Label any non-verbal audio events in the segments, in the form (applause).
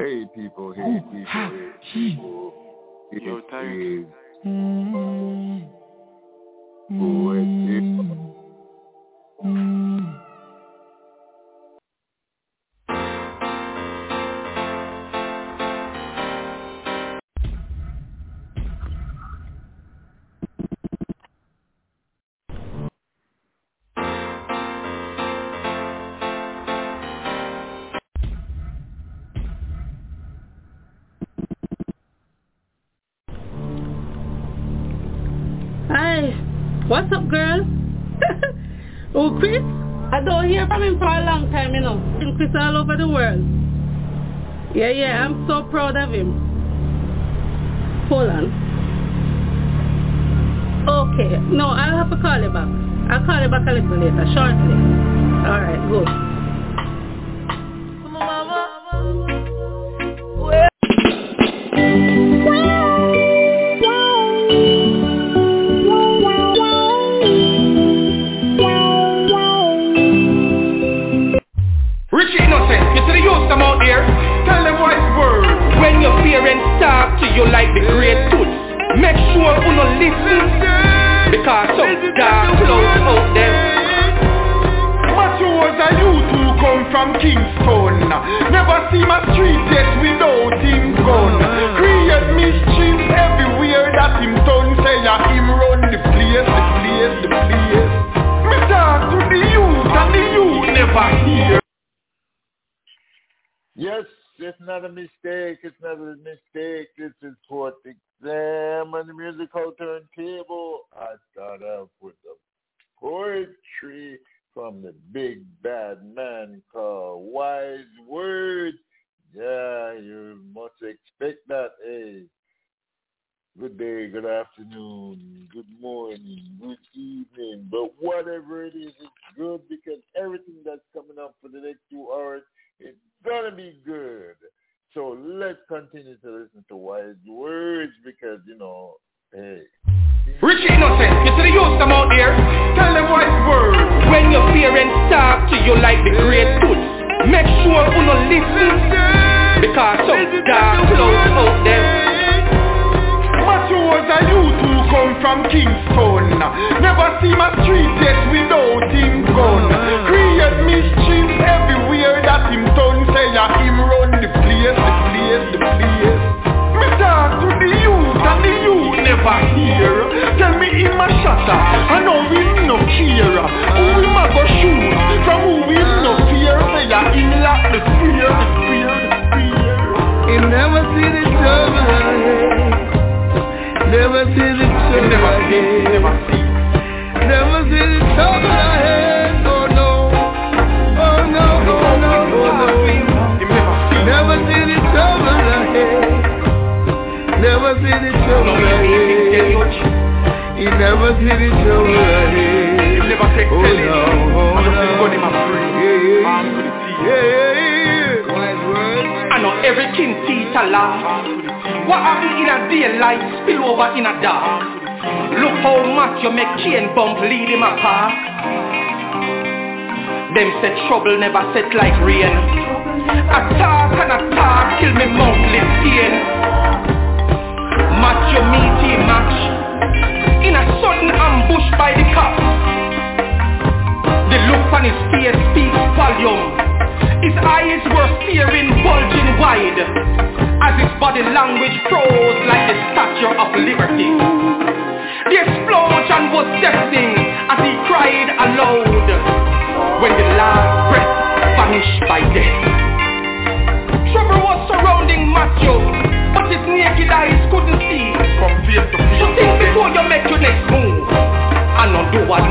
Hey people, hey Ooh, people, ha, hey people. Mm-hmm. It's. Mm-hmm. countries all over the world. Yeah, yeah, I'm so proud of him. Hold on. Okay, no, I'll have to call you back. I'll call you back a little later, shortly. All right, good.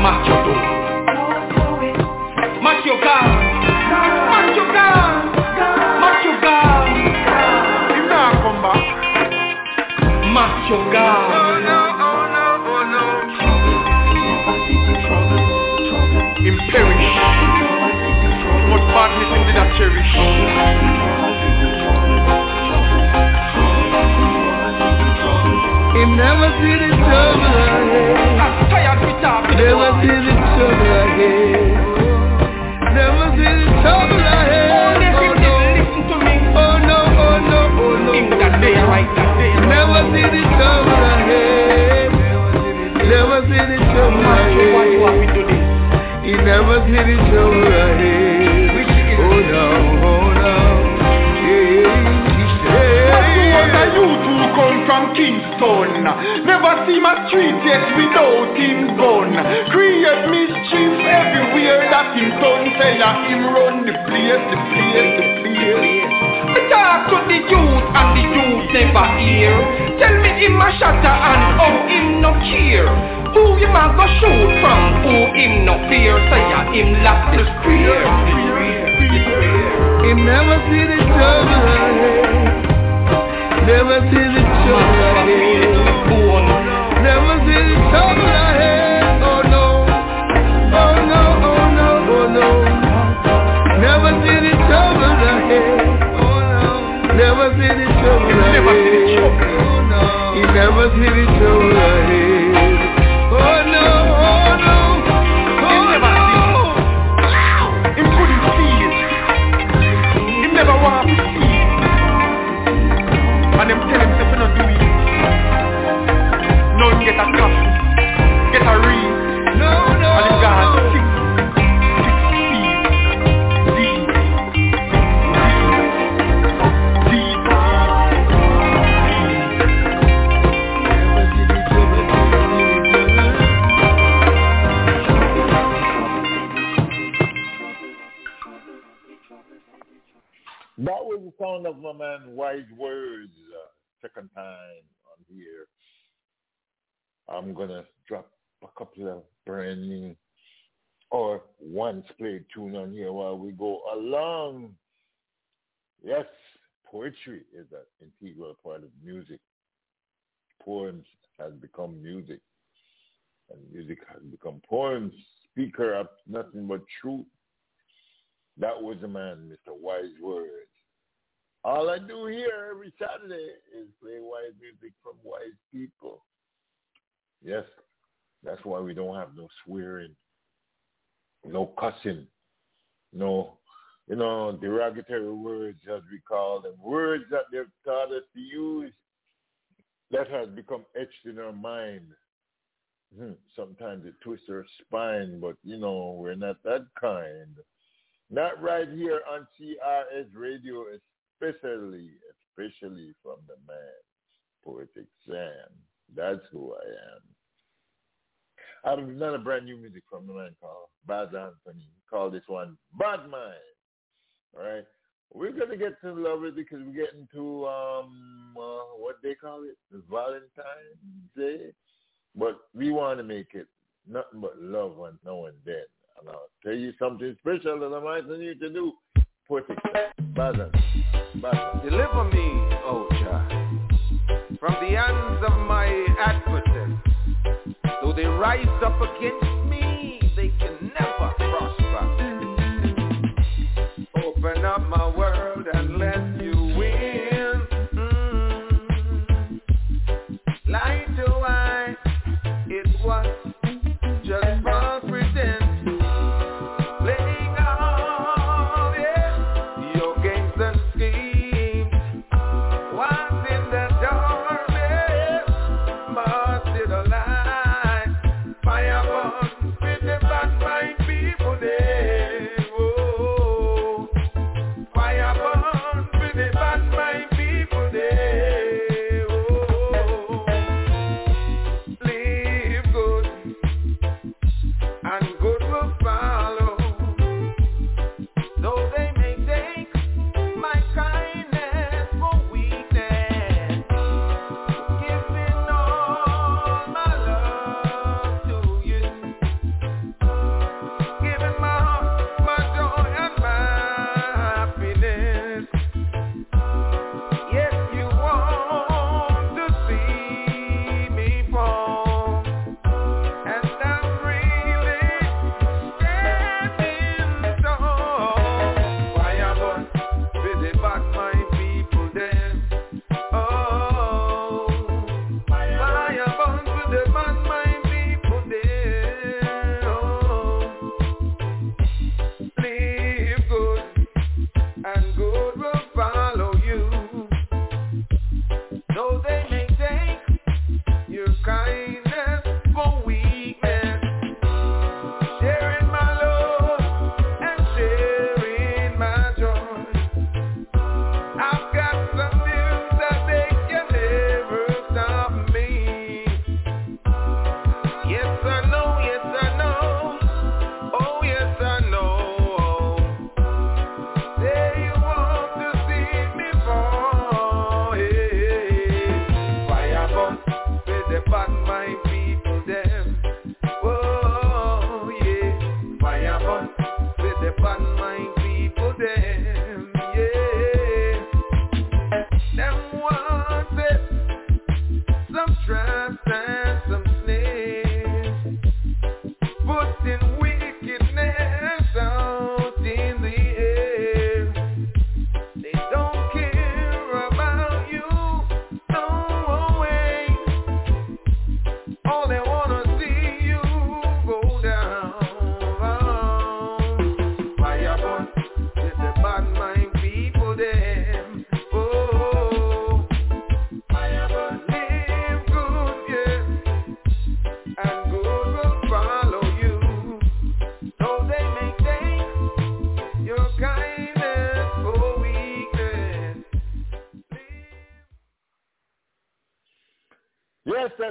más. That him run the place, the place, the place. Me talk to the youth and the youth never hear. Tell me him a shatter and how him no care? Who him a go shoot from, who him no fear? Say ya him lost the spear no cussing, no, you know, derogatory words as we call them, words that they've taught us to use that has become etched in our mind. Hmm, Sometimes it twists our spine, but you know, we're not that kind. Not right here on CRS Radio, especially, especially from the man, Poetic Sam. That's who I am. I have another brand new music from the man called Baz Anthony. Call this one Bad Mind. All right. We're gonna get to love it because we're getting to um uh, what they call it, Valentine's Day. But we want to make it nothing but love on now and then. And I'll tell you something special that I'm asking you to do. Poetic Baz Anthony. Baz Deliver me, O Jah, from the hands of my they rise up against me, they can never prosper. Open up my world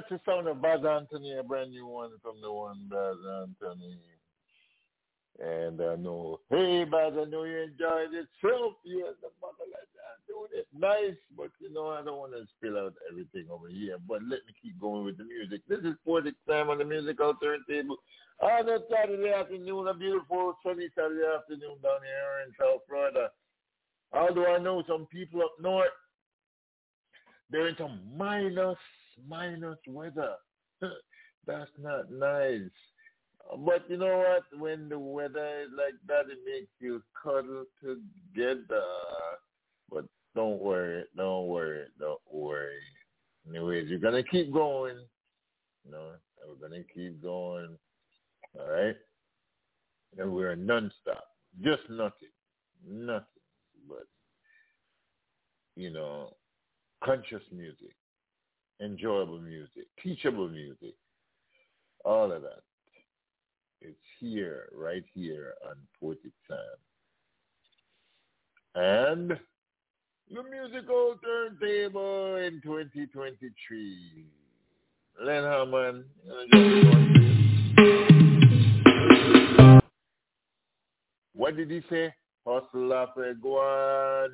The sound of Baz Anthony, a brand new one from the one Baz Anthony. And uh, I know, hey, Baz, I know you enjoyed it. So you and the motherland are doing it nice, but you know, I don't want to spill out everything over here. But let me keep going with the music. This is Poetic Time on the Musical Turntable on a Saturday afternoon, a beautiful sunny Saturday afternoon down here in South Florida. Although I know some people up north, they're into minus minus weather. (laughs) That's not nice. But you know what? When the weather is like that, it makes you cuddle together. But don't worry, don't worry, don't worry. Anyways, you're gonna keep going. You know, we're gonna keep going. All right, and we're nonstop. Just nothing, nothing but you know, conscious music enjoyable music, teachable music, all of that. It's here, right here on Poetic Time. And the musical turntable in 2023. Len Hammond. What did he say? Hustle up go.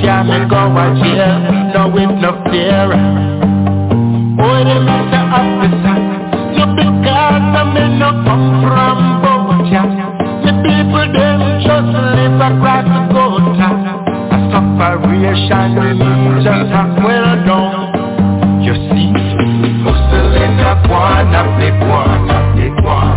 jam and go a jail, no with no fear. Boy, they make the officer, you because I'm in no come from Boja. The people them just live across the quota. A separation is just a well done. You see, most of them are born, they born, they one.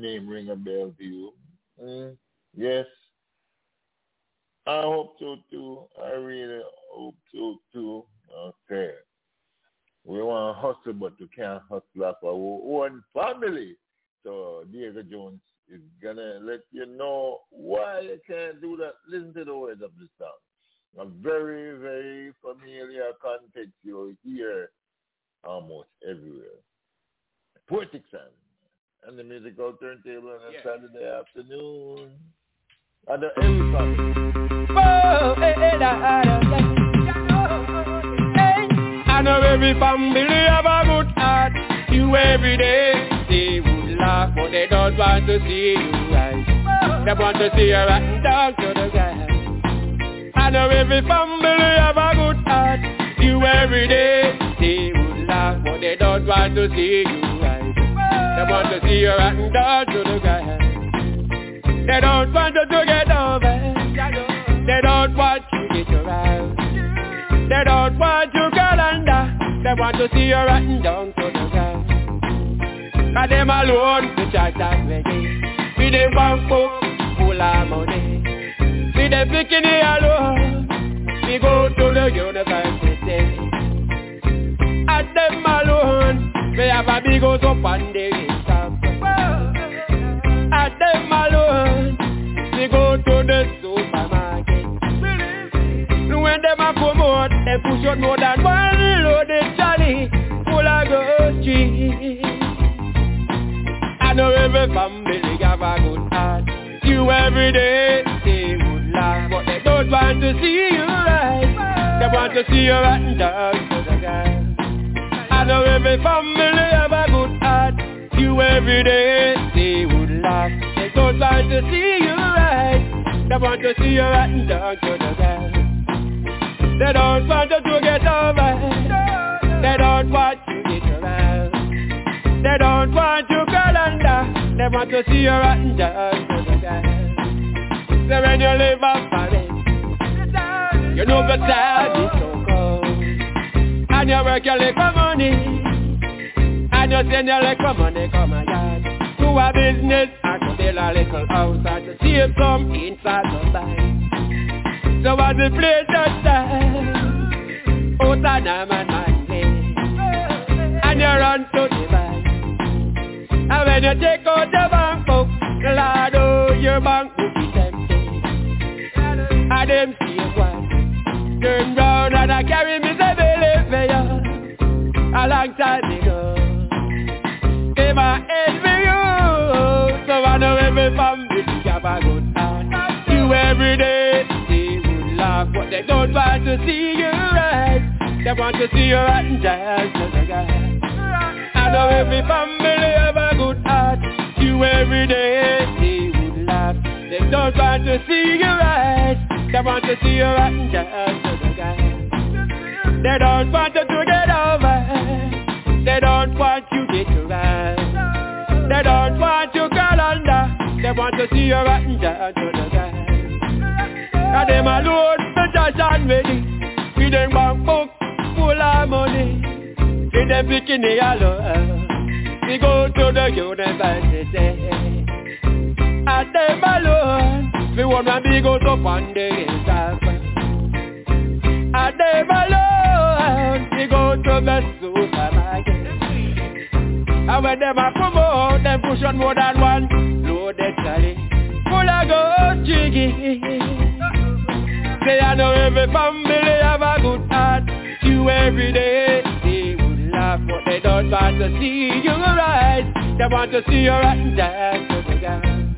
Name ring a bell to you. Mm, yes. I hope so too. I really hope so too. Okay. We want to hustle, but we can't hustle off our own family. So Diego Jones is gonna let you know why you can't do that. Listen to the words of the song. A very, very familiar context you'll hear almost everywhere. Poetic Sound and the musical turntable on a yeah. Saturday afternoon. And the every Sunday. Oh, eh, eh, hey, hey, eh. I know every family have a good heart. You every day they would laugh, but they don't want to see you rise. They want to see you right down to the ground. I know every family have a good heart. You every day they would laugh, but they don't want to see you rise. They want to see you right down to the ground. They don't want you to get over. They don't want you to get around. They don't want you calendar. They want to see you rotten down to the ground. Cause them alone, the church and ready. See them bank book full of money. See them picking it alone. We go to the university. At them alone, they have a big house up on the Them alone, we go to the supermarket. When them a come out, they push out more than one loaded trolley full of groceries. I know every family have a good heart. You every day they would laugh, but they don't want to see you right. They want to see you rotten down to the ground. I know every family have a good heart. You every day they would laugh. Want to see you right. They want to see you rotten down to the ground. They don't want you to get over. They don't want you to get around. They don't want you calendar. They want to see you rotten down to the ground. So when you live off Paris, you know the time is so cold. And you work your little money. And you send your little money come a yard. To a business build a little house and to save some inside the bank. So as the place that time Out of them and Monday And you run to the bank. And when you take out the bank book Lord, oh, your bank book is empty. And them see one Turn round and I carry me the belly for you A long time ago. Give my head for you. I know every family have a good heart You every day they would laugh, but they don't want to see you right. They want to see you rotten just as a guy. I know every family have a good heart. You every day they would laugh. They don't want to see you right. They want to see you rotten just as a guy. They don't want you to get over. They don't want you to get around. They don't want you under. Uh, they want to see you rotten just as a guy. Cause them alone, the judge and ready. With them bank book full of money. With them bikini alone. We go to the university. And them alone We wanna be to fund the hilltop And them alone We go to the supermarket And when them a come out Them push on more than one. Loaded trolley Full of gold jiggy. Say I know every family have a good heart. You every day They would laugh but they don't want to see you rise. They want to see you rotten down oh to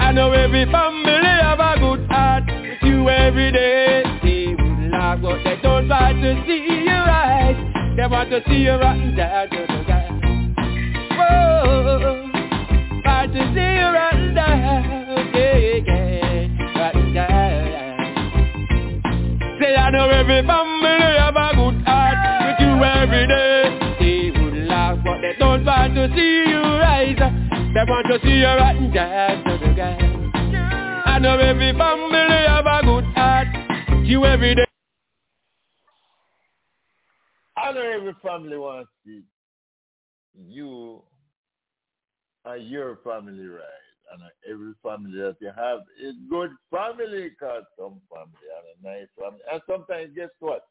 I know every family have a good heart. You every day They would laugh but they don't want to see you rise. They want to see you rotten down oh to every family have a good heart With you every day. They would laugh but they don't want to see you rise They want to see you rotten down to the I know every family have a good heart you every day. I know every family wants you and your family right. And uh, every family that you have is good family because some family are a nice family. And sometimes guess what?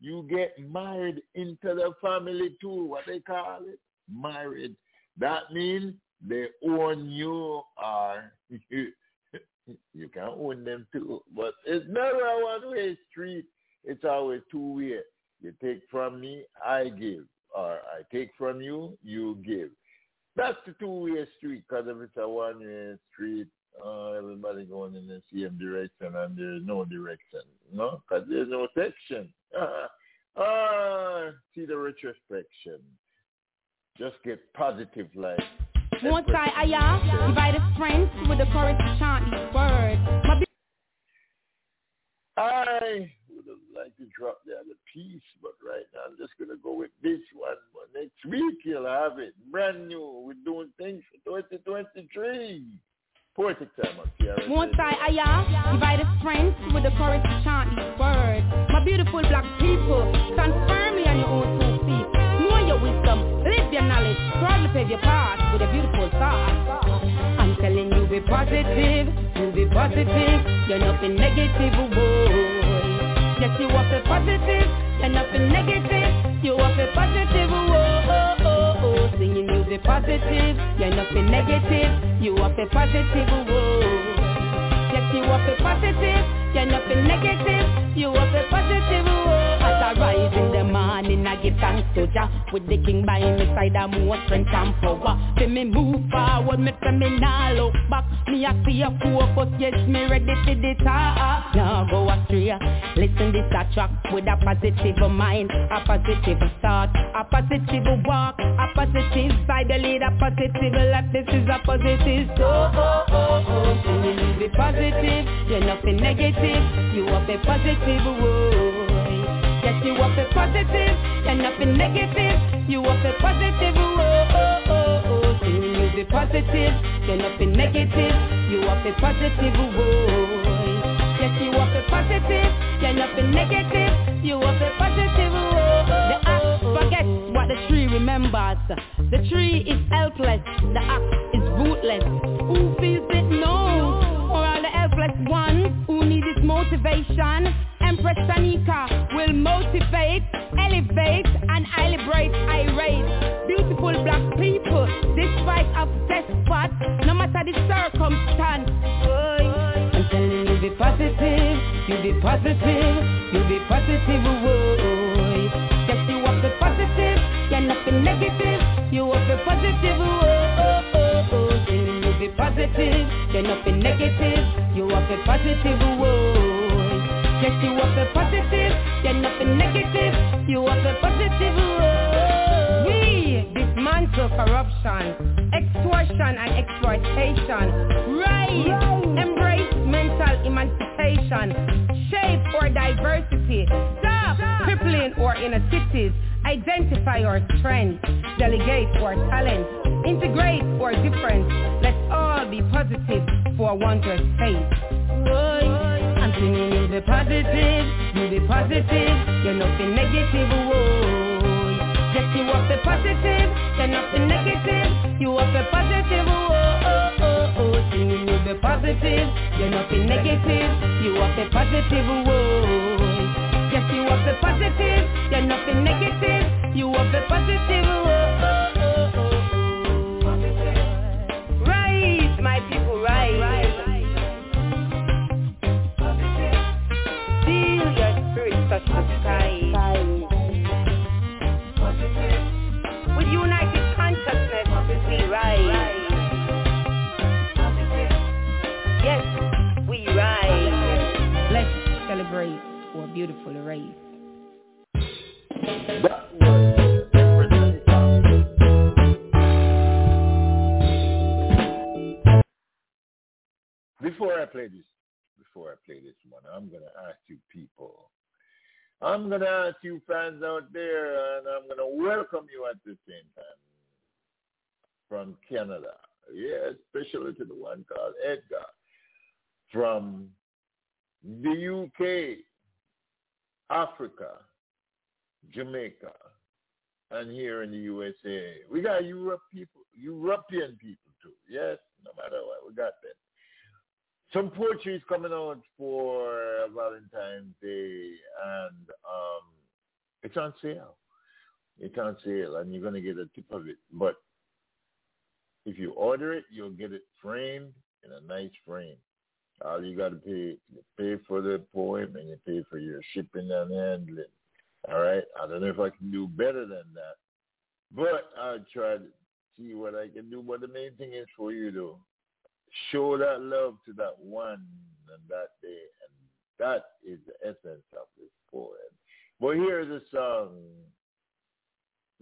You get married into the family too, what they call it? Married. That means they own you or (laughs) you can own them too. But it's never a one-way street. It's always two-way. You take from me, I give. Or I take from you, you give. That's the two-way street because if it's a one-way street, uh, everybody going in the same direction and there's no direction, no? Because there's no section. Uh, (laughs) uh, see the retrospection. Just get positive life. Once I, I, divide a strength with the courage to chant these words. I to drop the other piece, but right now I'm just going to go with this one. But next week you'll have it. Brand new. We're doing things for 2023. Poetic time up here. Once I, I, uh, divide a strength with the courage to chant these words. My beautiful black people, stand firmly on your own two feet. Know your wisdom, live your knowledge, proudly pave your path with a beautiful thought. I'm telling you be positive, you be positive, you're nothing negative, boy. Yes, you are be positive, you're nothing negative, you are be positive, oh, oh, oh, oh. oh. Singing you be positive, you're nothing negative, you are be positive, oh, oh, oh. Yes, you are be positive, you're nothing negative, you are be positive, oh, oh, As I rise in the morning, I give thanks to Jah With the king by my side, I'm more strength and power. Me move forward, me say me nah look back. Me a a focus, yes, me ready for the Now go astray, listen this a track With a positive mind, a positive thought A positive walk, a positive side The lead a positive life, this is a positive So, oh, oh, oh, you be positive. You're nothing negative, you are be positive, whoa you are be positive, you're nothing negative. You are be positive, oh, oh, oh, oh. Singing you be positive, you're nothing negative. You are be positive, oh. Yes, you are be positive, you're nothing negative. You are be positive, oh. The act forget what the tree remembers. The tree is helpless, the act is rootless. Who feels it knows? Or all the helpless ones who need this motivation. Empress Tanika will motivate, elevate, and I liberate, irate. Beautiful black people, despite of despot, no matter the circumstance. I'm telling you be positive, you be positive, you be positive, boy. Yes, you are be positive, you're nothing negative, you are be positive, oh. Telling you be positive, you're nothing negative, you are be positive, oh. Yes, you are the positive, you're nothing negative, you are the positive. Oh. We dismantle corruption, extortion and exploitation. Right, embrace mental emancipation, shape for diversity, stop crippling our inner cities, identify our strengths, delegate our talents, integrate our difference. Let's all be positive for a wondrous fate. Singing you be positive, you be positive, you're nothing negative, whoa. Yes, you are the positive, you're nothing negative, you are the positive, whoa, oh, oh, oh. Singing you be positive, you're nothing negative, you are the positive, whoa. Yes, you are the positive, you're nothing negative, you are the positive, whoa. Rise, my people, rise. rise. Touch the sky. With united consciousness, we rise. Yes, we rise. Let's celebrate our beautiful race. That was Empress Tanika. Before I play this, before I play this one, I'm gonna ask you people. I'm gonna ask you fans out there, and I'm gonna welcome you at the same time from Canada. Yeah, especially to the one called Edgar from the UK, Africa, Jamaica, and here in the USA. We got Europe people, European people too. Yes, no matter what, we got them. Some poetry is coming out for Valentine's Day, and um, it's on sale. It's on sale, and you're gonna get a tip of it. But if you order it, you'll get it framed in a nice frame. All you got to pay you pay for the poem and you pay for your shipping and handling. All right. I don't know if I can do better than that, but I'll try to see what I can do. But the main thing is for you to show that love to that one and that day, and that is the essence of this poem. But here's a song,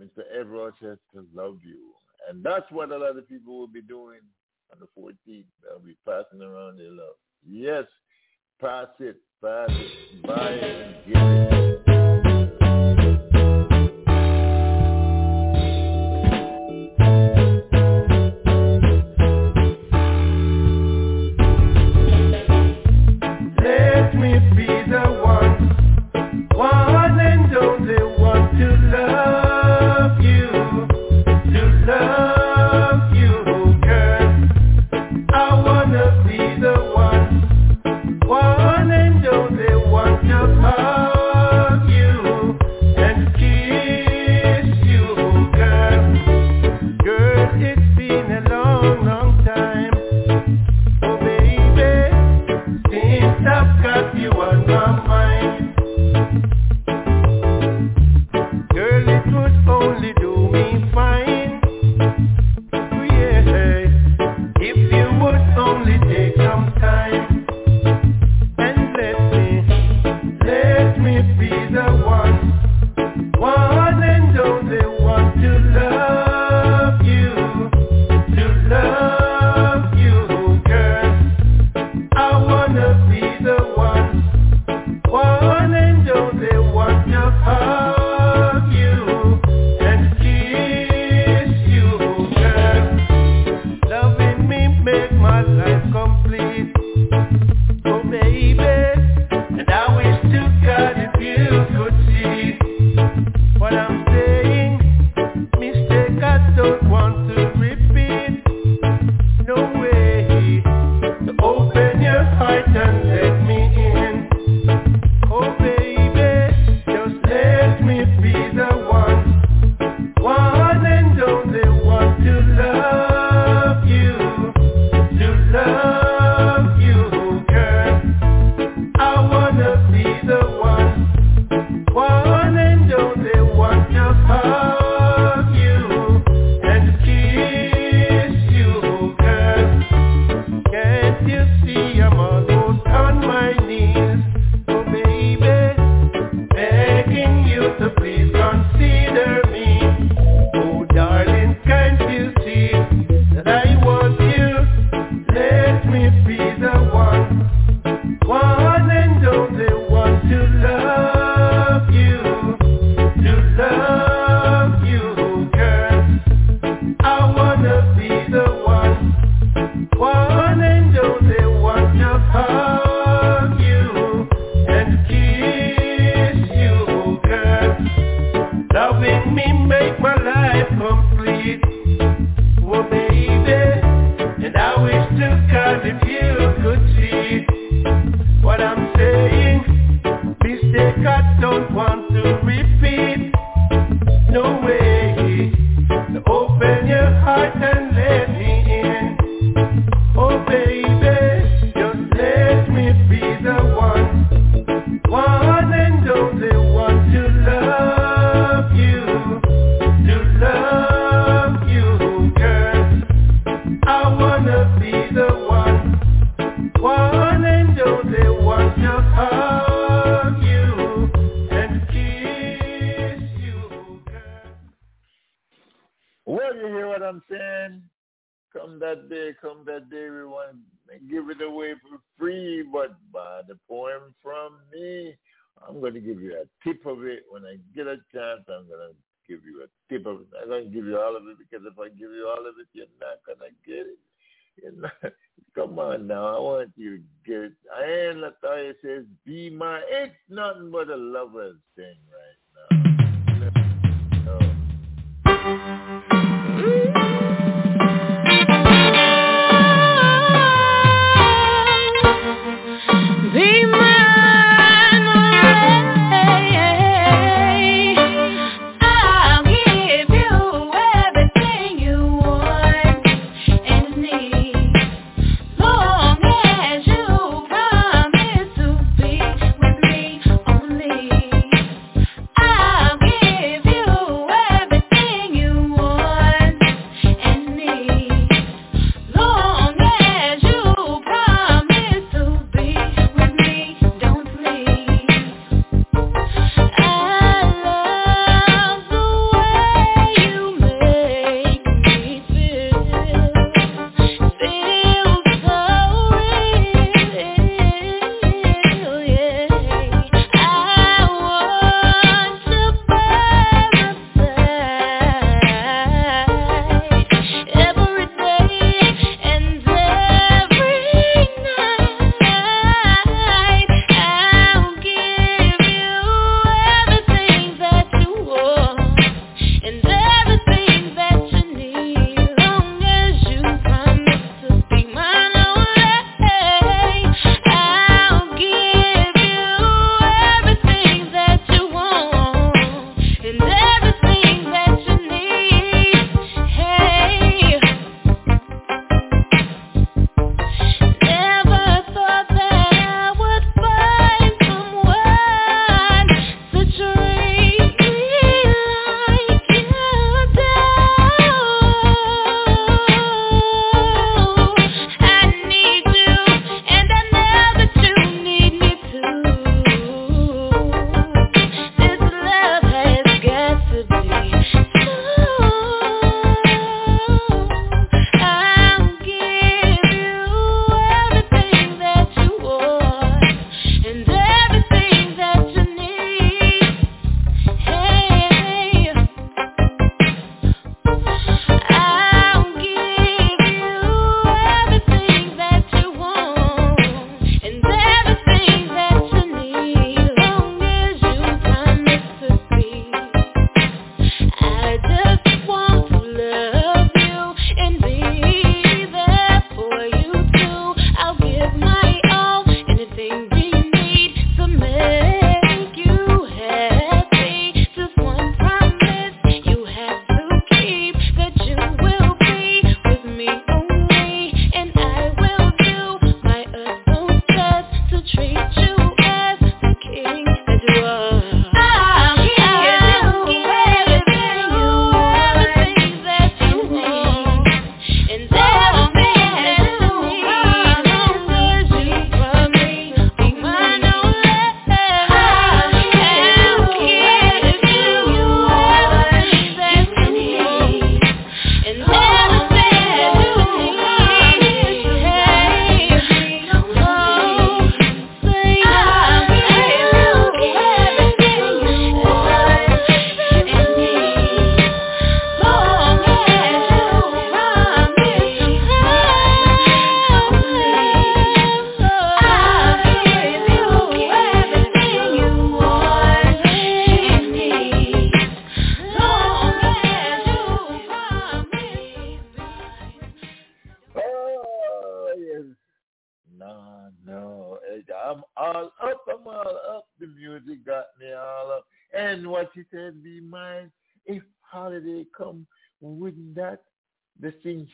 Mr. Ev Rochester, Love You. And that's what a lot of people will be doing on the 14th. They'll be passing around their love. Yes, pass it, pass it, buy it, and give it.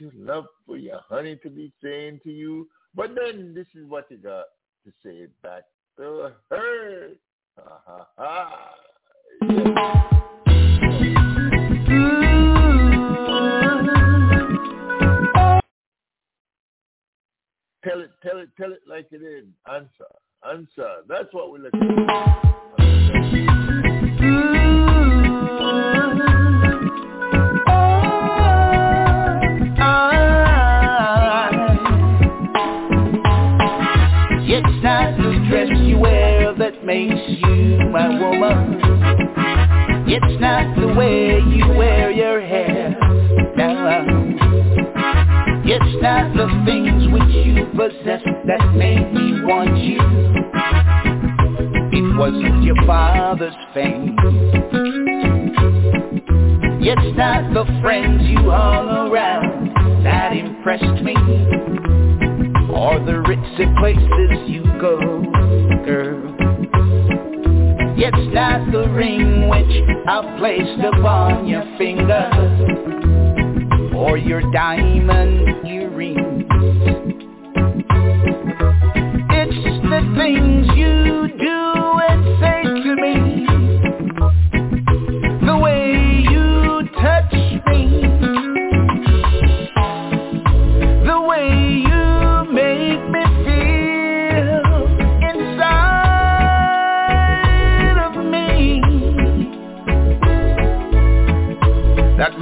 You love for your honey to be saying to you. But then this is what you got to say back to her. Tell it, tell it, tell it like it is. Answer, answer. That's what we're looking for. Makes you my woman. It's not the way you wear your hair. No. It's not the things which you possess that made me want you. It wasn't your father's fame. It's not the friends you hung around that impressed me. Or the ritzy places you go, girl. It's not the ring which I placed upon your finger. Or your diamond earrings It's the things you do and say to me. The way you touch me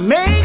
love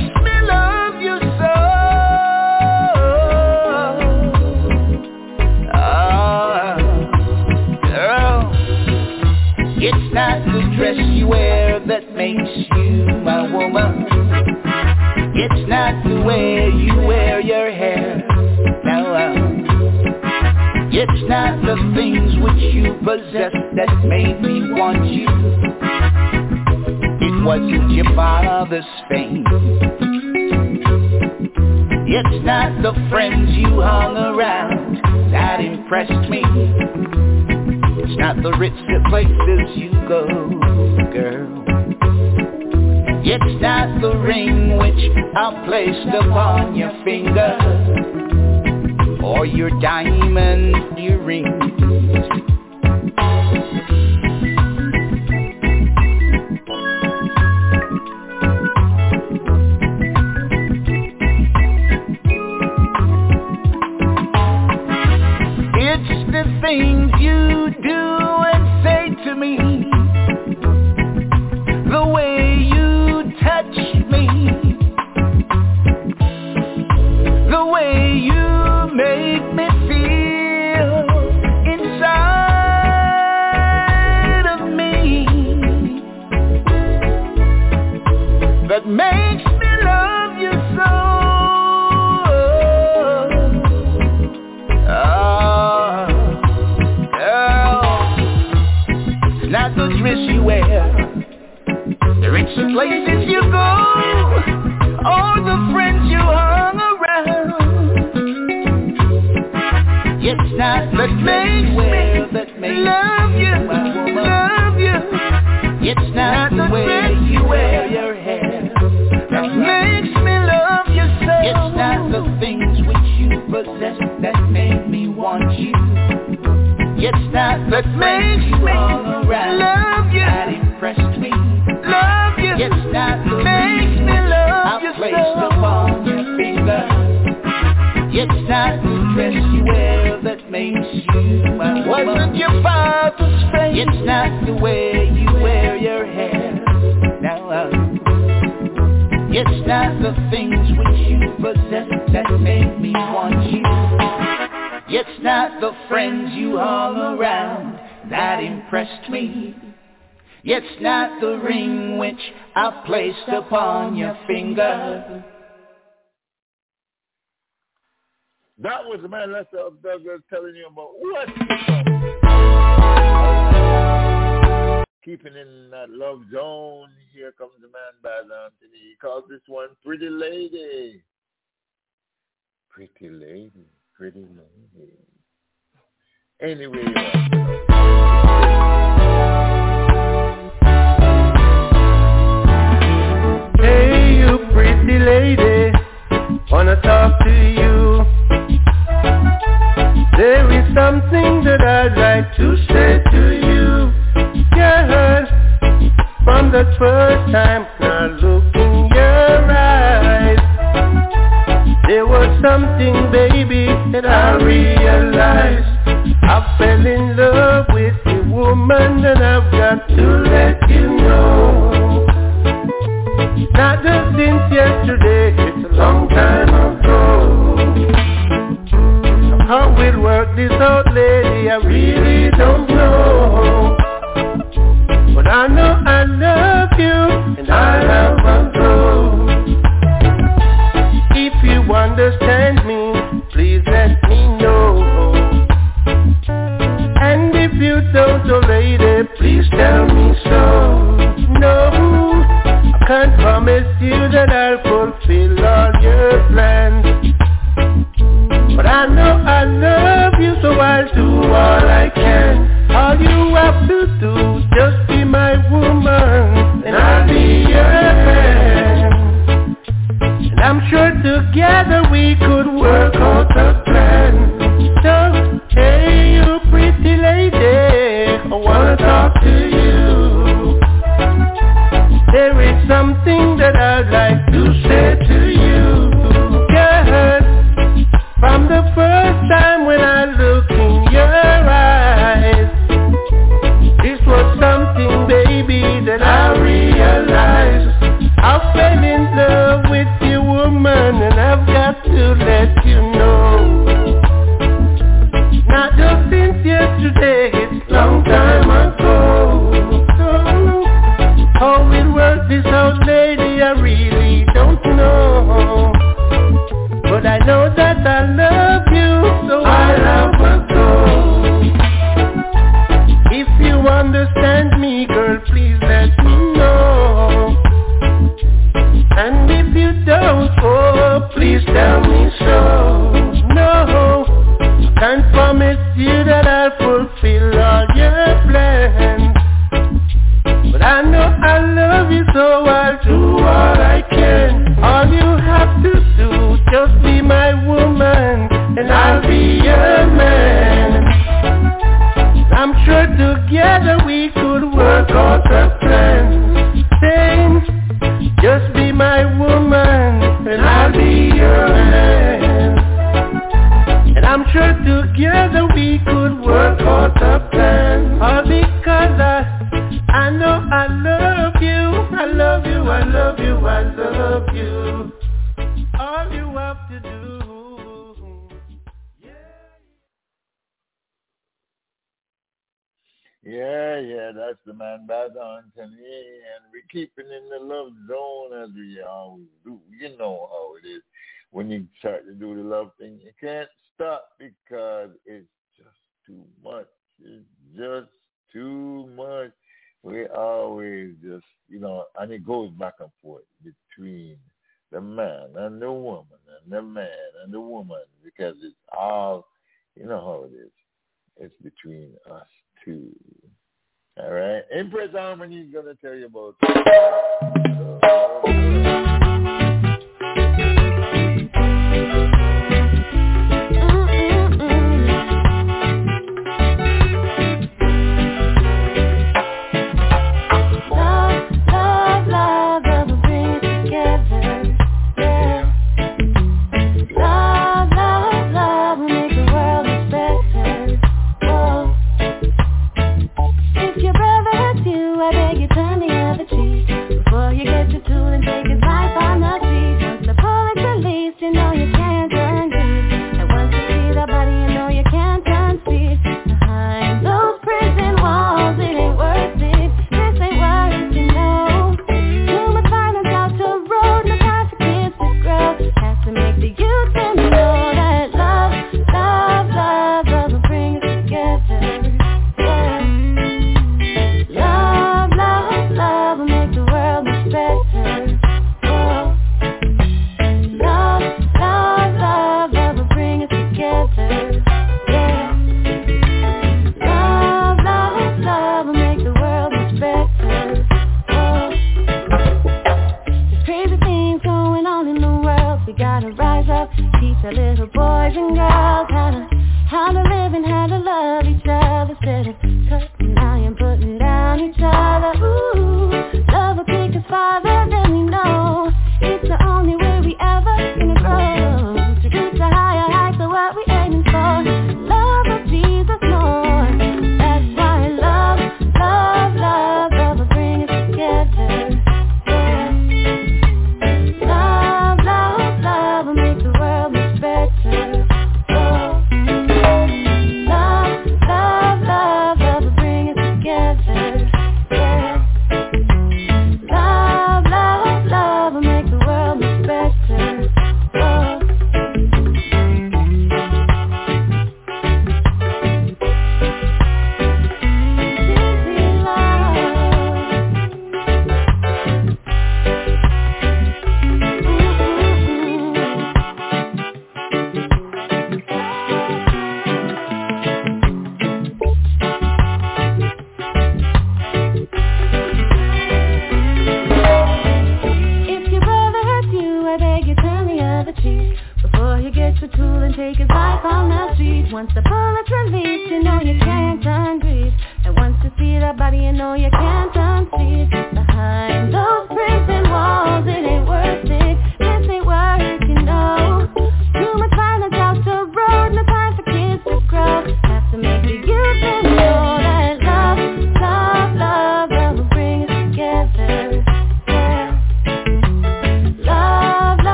I placed upon your touched upon your finger. That was the man Lester of Douglas telling you about what? Keeping in that love zone, here comes a man by Anthony. He calls this one Pretty Lady. Pretty Lady, Pretty Lady. Anyway. Uh, pretty lady, wanna talk to you. There is something that I'd like to say to you, girl. From the first time I looked in your eyes, there was something, baby, that I realized. I fell in love with the woman that I've got to let you know. Not just since yesterday, it's a long time ago. So how will work this out, lady? I really don't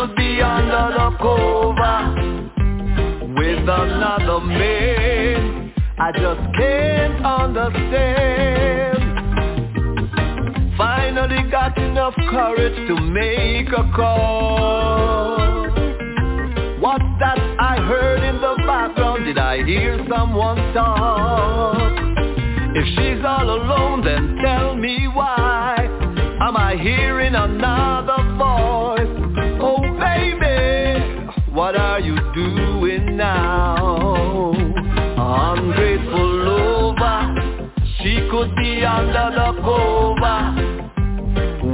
Could be under the cover With another man I just can't understand Finally got enough courage to make a call. What's that I heard in the background? Did I hear someone talk? If she's all alone, then tell me why. Am I hearing another voice? What are you doing now? Ungrateful lover. She could be under the cover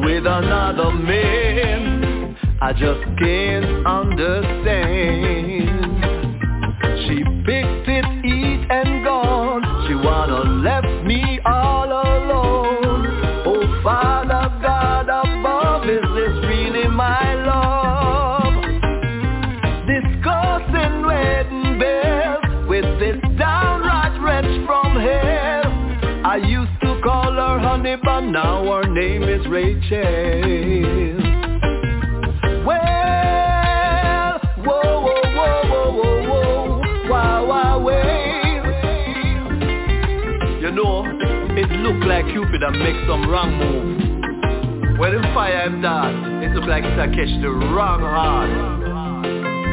with another man. I just can't understand. Now her name is Rachel. Well, whoa, whoa, whoa, whoa, whoa, whoa, wow, wow, wait. You know, it look like Cupid and make some wrong move. When the fire him that, it look like it's a catch the wrong heart.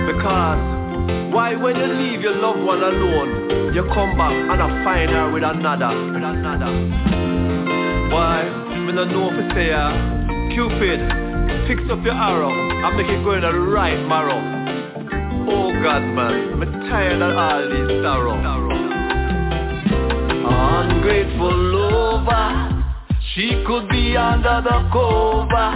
Because why when you leave your loved one alone, you come back and I find her with another, with another. Why? Me no know if say, uh, Cupid, fix up your arrow and make it go in the right marrow. Oh God, man, I'm tired of all these sorrow. Ungrateful lover, she could be under the cover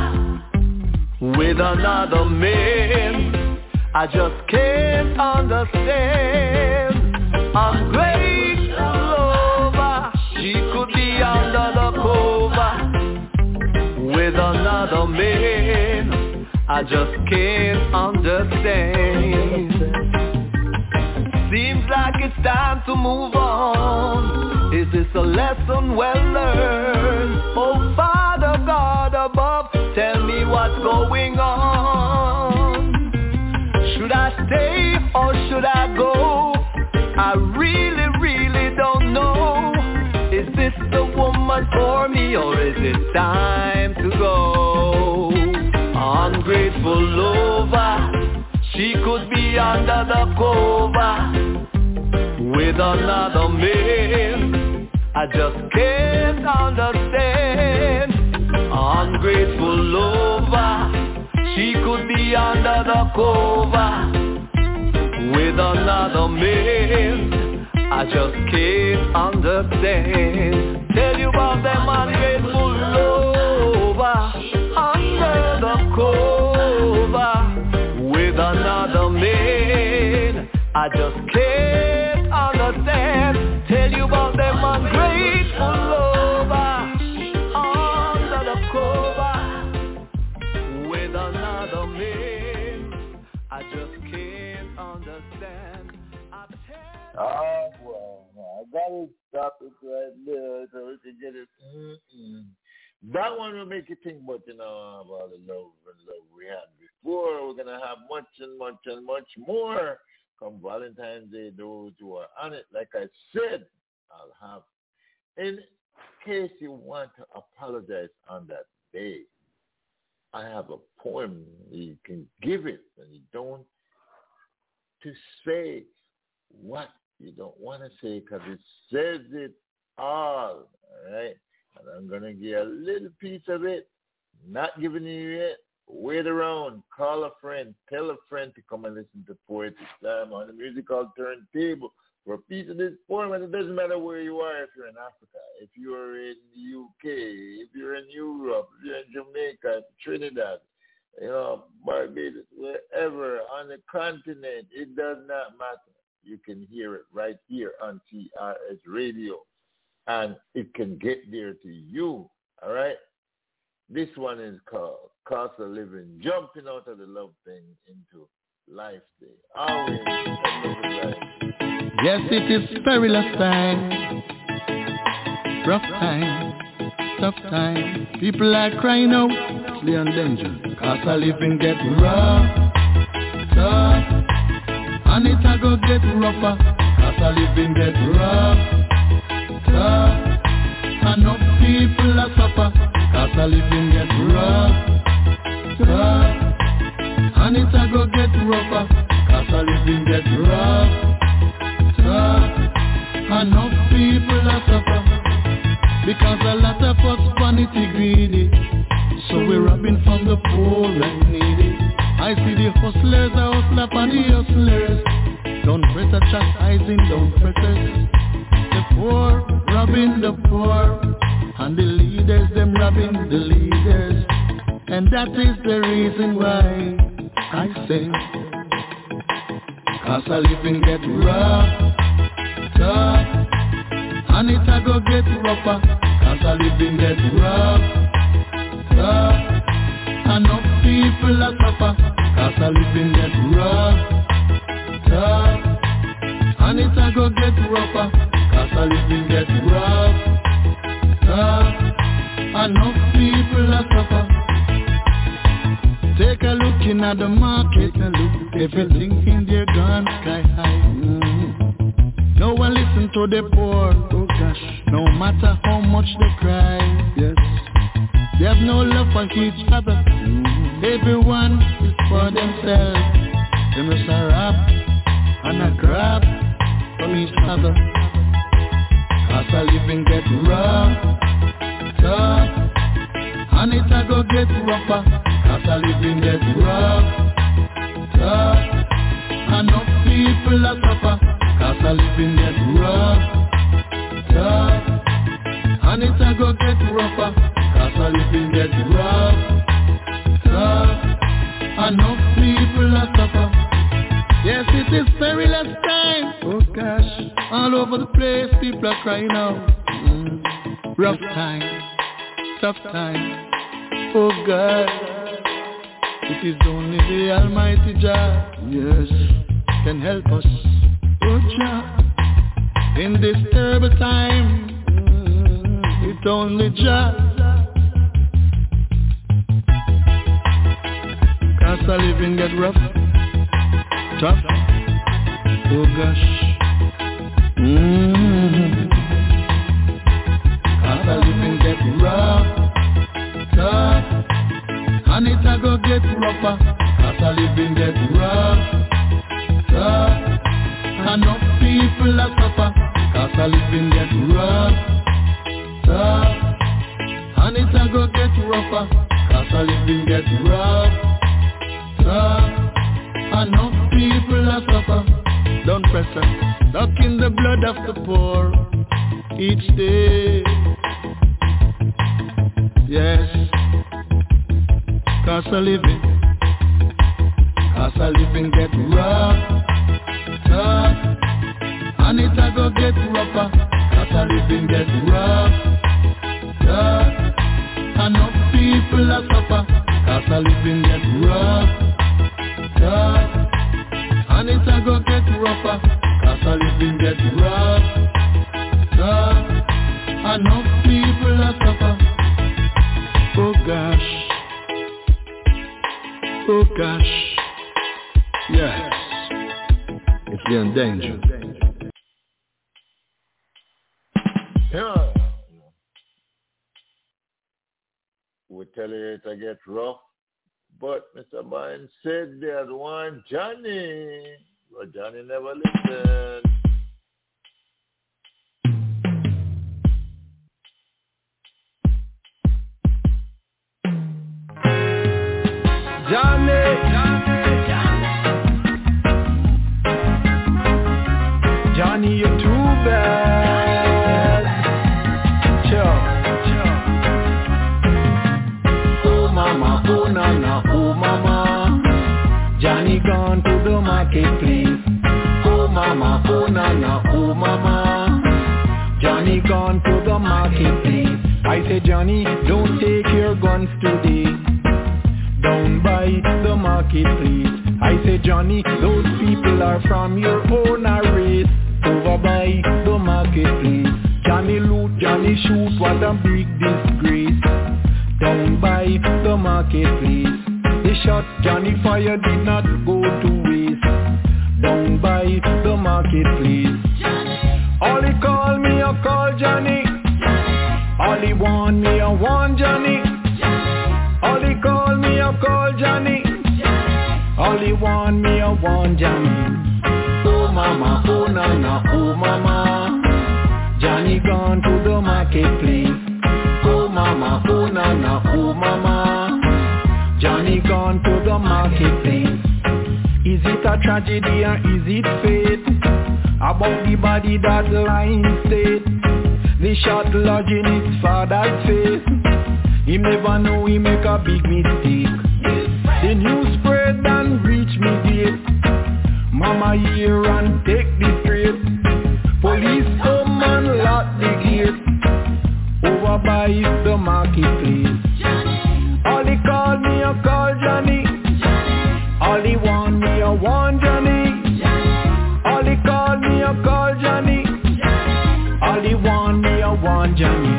with another man. I just can't understand. Ungrateful I just can't understand. Seems like it's time to move on. Is this a lesson well learned? Oh Father God above, tell me what's going on. Should I stay or should I go? I really, really don't know. Is this the woman for me or is it time to go? Ungrateful lover, she could be under the cover with another man. I just can't understand. Ungrateful lover, she could be under the cover with another man. I just can't understand. Tell you about ungrateful lover I just can't understand. Tell you about them ungrateful lovers under the cover with another man. I just can't understand. Oh well, I gotta stop it right there so we can get it. Mm-mm. That one will make you think much, you know, about the love and love we had before. We're gonna have much and much and much more come Valentine's Day. Those who are on it, like I said, I'll have. In case you want to apologize on that day, I have a poem you can give it, and you don't to say what you don't want to say because it says it all. All right. And I'm going to give a little piece of it, not giving you it. Wait around, call a friend, tell a friend to come and listen to Poetic Sam on the musical turntable for a piece of this poem. And it doesn't matter where you are, if you're in Africa, if you're in the UK, if you're in Europe, if you're in Jamaica, Trinidad, you know, Barbados, wherever on the continent, it does not matter. You can hear it right here on TRS Radio and it can get there to you. All right. This one is called Cost of Living, jumping out of the love thing into life day. Always Yes, it is perilous time, rough time, tough time. People are crying out, flee and danger. Cost of living get rough, tough, and it a go get rougher. Cost of living get rough tough Enough people are suffer. Cause the living get rough. Tough And it a go get rougher. Cause the living get rough. Tough Enough people are suffer. Because a lot of us vanity greedy. So we're robbing from the poor and needy. I see the hustlers, I hustler for the hustlers. Don't press a chastising, don't press it The poor robbing the poor And the leaders, them robbing the leaders. And that is the reason why I say Cause a living get rough, tough. And it a go get rougher Cause a living get rough, tough. Enough people are suffer Cause a living get rough, tough. And it a go get rougher Cause a living get rough, Enough people are suffer Take a look in at the market a look. Everything in there gone sky high. Mm. No one listen to the poor, oh gosh. No matter how much they cry, yes. They have no love for each other. Mm. Everyone is for themselves. They must a rap and a grab from each other as a living get rough, tough And it a go get rougher. As a living get rough, tough Enough people a suffer. Cause a living get rough, tough And it a go get rougher. Cause a living get rough, tough Enough people a suffer. Yes, it is perilous all over the place, people are crying out. Mm. Rough time, tough time. Oh God, it is only the Almighty Jah, yes, can help us. Oh Jah, in this terrible time, mm, it's only Jah. Cause I living get rough, tough. Oh gosh. Mm-hmm. Living And a go get living rough, tough Enough people a suffer Cause a living And a get a living get people suffer Don't press Stuck in the blood of the poor each day. Yes. Cause a living Cause a living get rough Tough. And it a go get rougher Cause a living get rough Tough. Enough people a suffer Cause a living get rough proper Cause living get rough, Enough people are suffer Oh gosh. Oh gosh. Yes. If you're in danger. Yeah. We're telling it to get rough but Mr. Biden said that one Johnny but Johnny never listened. Johnny, Johnny, Johnny, Johnny, you're too bad. The marketplace. Oh mama, oh nana, oh mama. Johnny gone to the marketplace. I say Johnny, don't take your guns today down by the marketplace. I say Johnny, those people are from your own race. Over by the marketplace. Johnny loot, Johnny shoot, what a big disgrace. Down by the market marketplace. The shot Johnny fire did not go to. By the marketplace. All he call me, I call Johnny. All he want me, I want Johnny. All he call me, I call Johnny. All he want me, I want Johnny. Oh mama, oh nana, oh mama. Johnny gone to the marketplace. Oh mama, oh nana, oh mama. Johnny gone to the marketplace. Is it a tragedy or is it fate? About the body that lying state. The shot lodge in his father's face. He never know he make a big mistake. The news spread and reach me gate. Mama hear and take the straight. Police come and lock the gate. Over by the marketplace. Johnny.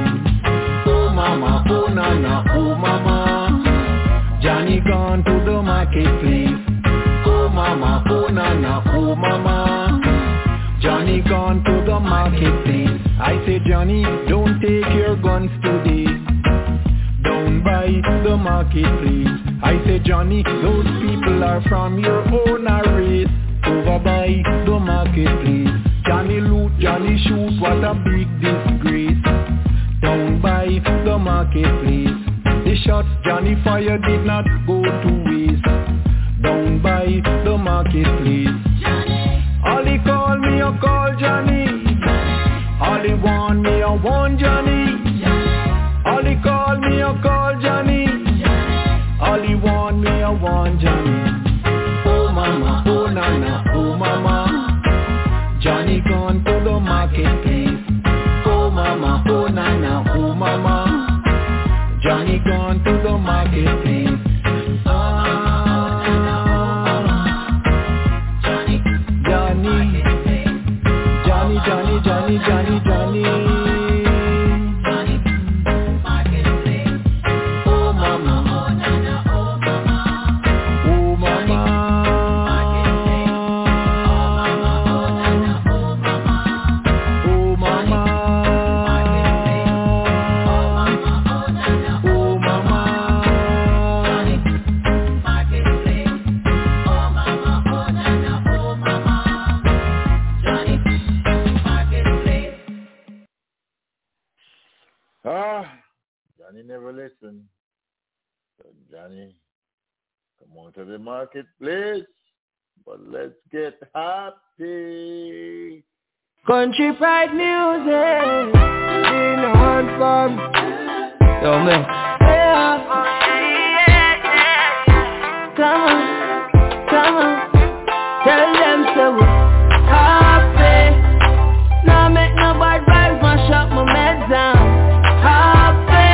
Oh mama, oh nana, oh mama. Johnny gone to the marketplace. Oh mama, oh nana, oh mama. Johnny gone to the marketplace. I say Johnny, don't take your guns today. Down by the marketplace. I say Johnny, those people are from your own race. Over by the marketplace. Johnny loot, Johnny shoot, what a big disgrace. Down by the marketplace. The shots Johnny fire did not go to waste. Down by the marketplace. All he call me, I call Johnny. All he want me, I want Johnny. Country pride music in on farm. Yo man. Yeah. Come on, come on. Tell them so we happy. Now make no bad vibes mash up my meds down. Happy.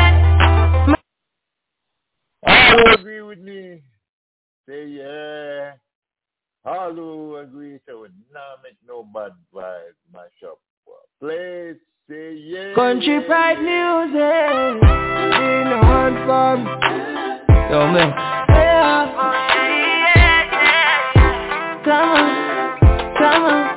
All agree with me, say yeah. All who agree, say we not make no bad vibes mash up. Place, say yeah. Country pride music in on farm. Yo man. Yeah. Come on, come on.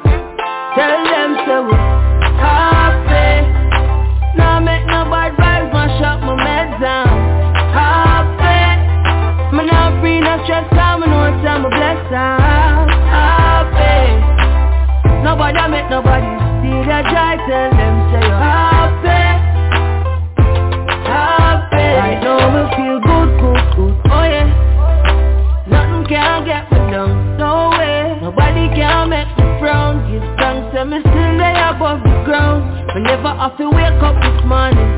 down His tongue tell me still they above the ground. But never have to wake up this morning.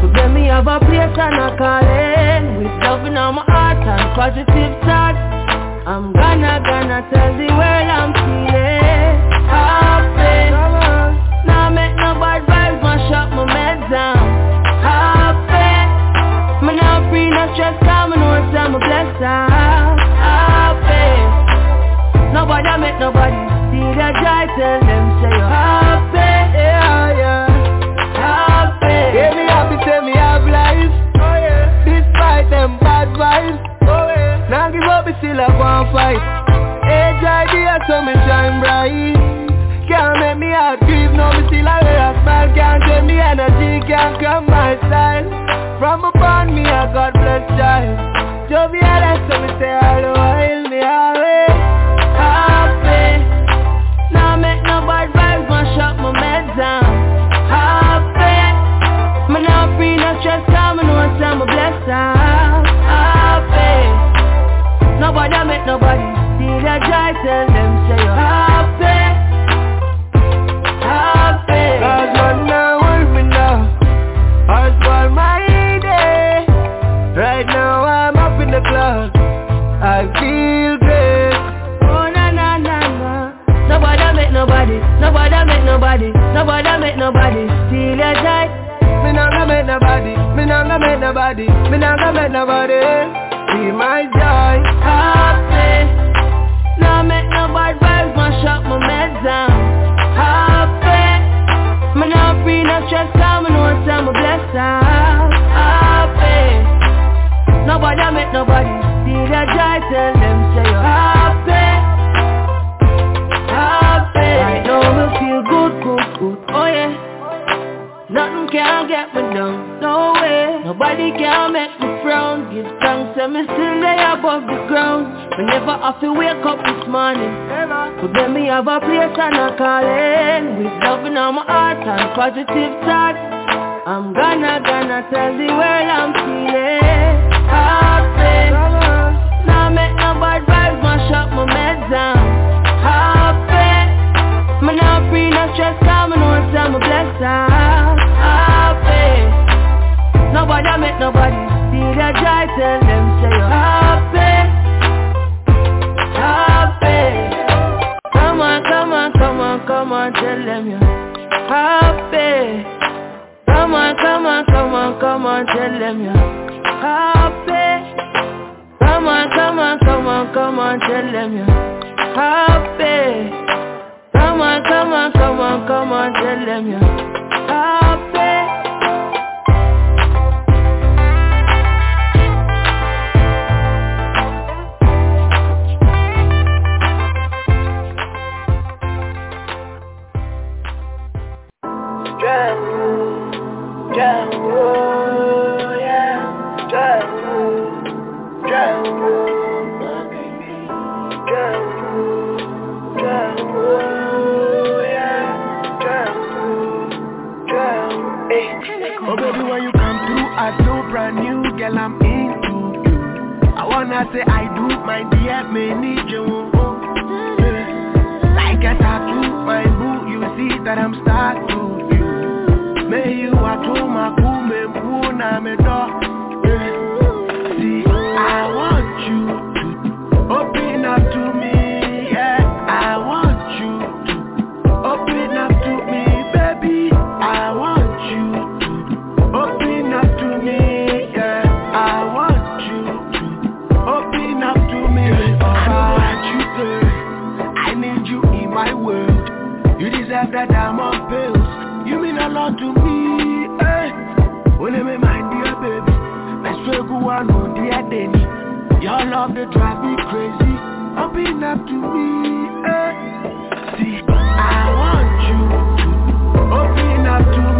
So let me have a place and a calling. With love in my heart and positive thoughts. I'm gonna, gonna tell the world I'm feeling Happy. Now make no bad vibes, mash up my man down. Happy. Man, I'm free, no stress, come and know time I'm blessed Happy. Nobody make nobody see the joy Tell them say you're happy Yeah, yeah. Happy. Yeah, me happy, say me have life. Oh yeah. Despite them bad vibes. Oh yeah. Now give up, me still have one fight. Age idea, so me shine bright. Can't make me out grieve, no me still a wear a smile. Can't me energy, can't come my style. From a born me a God bless child. Jovial, so me say all Nobody see the joy Tell them say you're happy Happy. Cause man now want me now Heart for my day. Right now I'm up in the club I feel great. Oh na na na na. Nobody make nobody Nobody make nobody Nobody make nobody Steal your joy. Me not gonna make nobody Me not gonna make nobody Me not gonna make nobody See my joy. Happy vibes my meds down Happy Me now free no stress cause me know it's I'm a blessed Happy Nobody make nobody Steal your joy Tell them say you're Happy can get me down, no way. Nobody can make me frown. Give thanks and me still lay above the ground. Whenever I feel wake up this morning. But then me have a place and a calling. With love in my heart and positive thoughts I'm gonna, gonna tell the world I'm feeling. Happy Now make no bad vibes mash up my meds down. Happy Me now free no stress cause me know it's I'm a blessed Happy Nobody make nobody see the joy Tell them say you're happy Happy Come on, come on, come on, come on Tell them you're happy Come on, come on, come on, come on Tell them you're happy Come on, come on, come on, come on Tell them you're happy Come on, come on, come on, come on, tell them you're happy. Oh baby when you come through I so brand new. Girl I'm into you. I wanna say I do. My dear me need you. Oh, yeah. Like a you see that I'm stuck to you May you are to my cool me boo na me do yeah. See I want you to open up to me yeah I want you to open up to me baby I want you Open up to me, yeah. I want you to open up to me. I want you, girl. I need you in my world. You deserve that diamond pills. You mean a lot to me, Denny. Your love drive me crazy. Open up to me, eh? See, I want you to open up to me,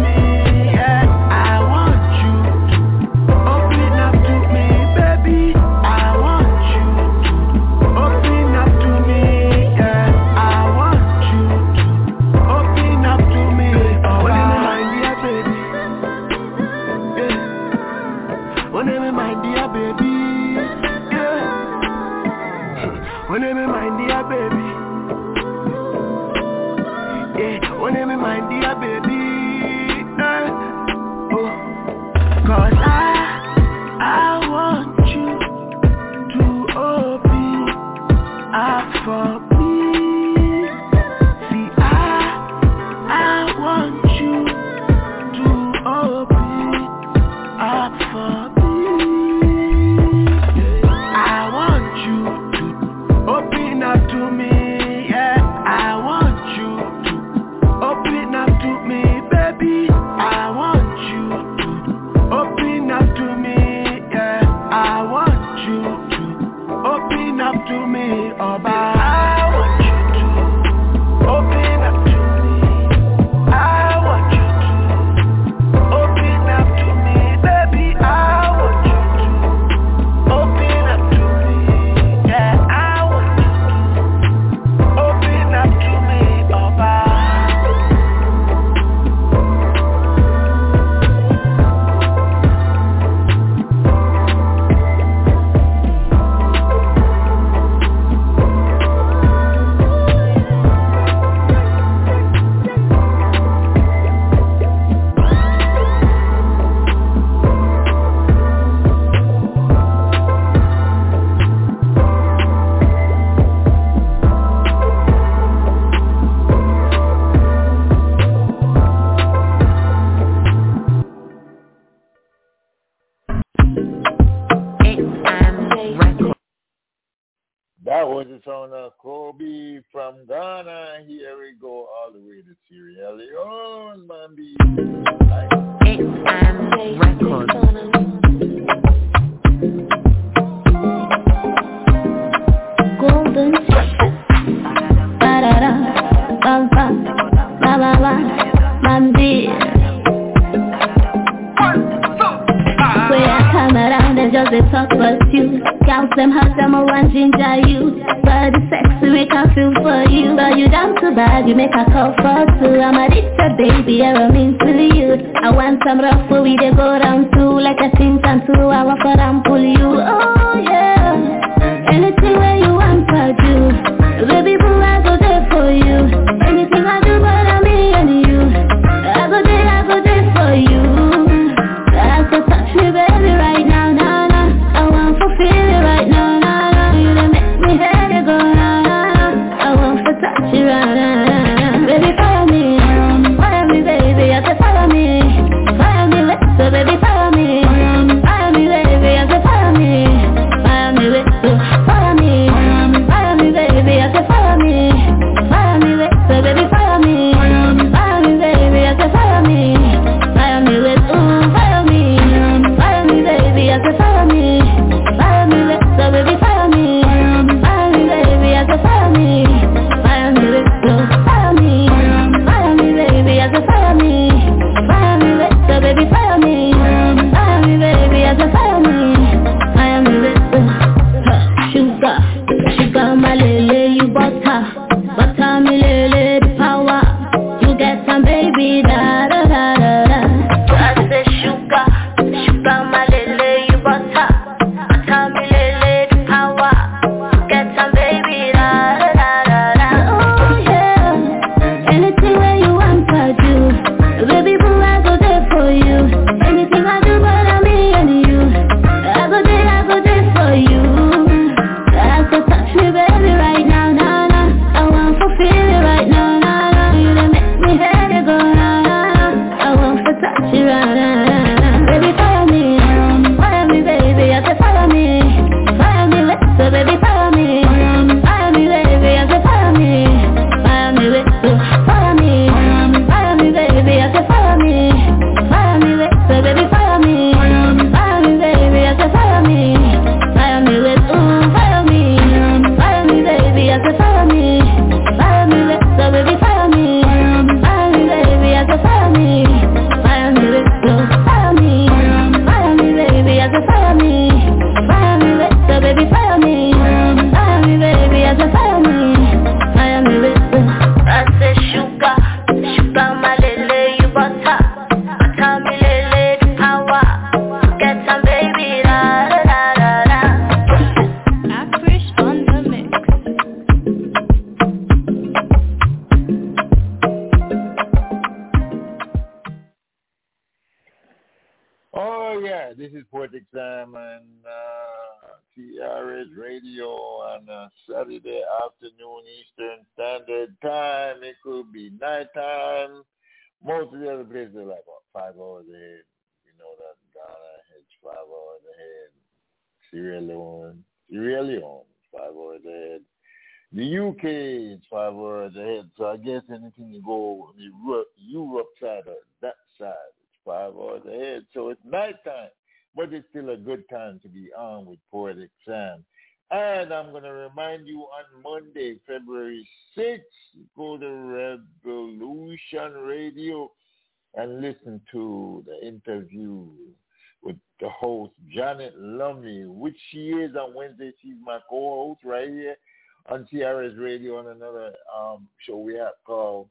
show we have called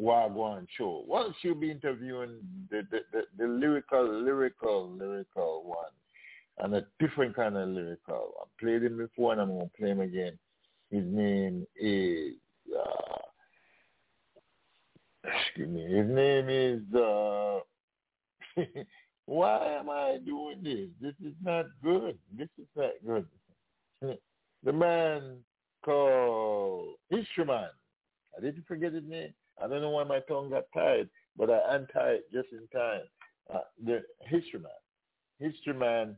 Wagwan show. Well, she'll be interviewing the, the, the, the lyrical, lyrical, lyrical one. And a different kind of lyrical. I played him before and I'm going to play him again. His name is, uh, excuse me, his name is, uh, (laughs) why am I doing this? This is not good. This is not good. (laughs) the man called Instrument. I didn't forget his name. I don't know why my tongue got tied, but I untied it just in time. Uh, the history man, history man,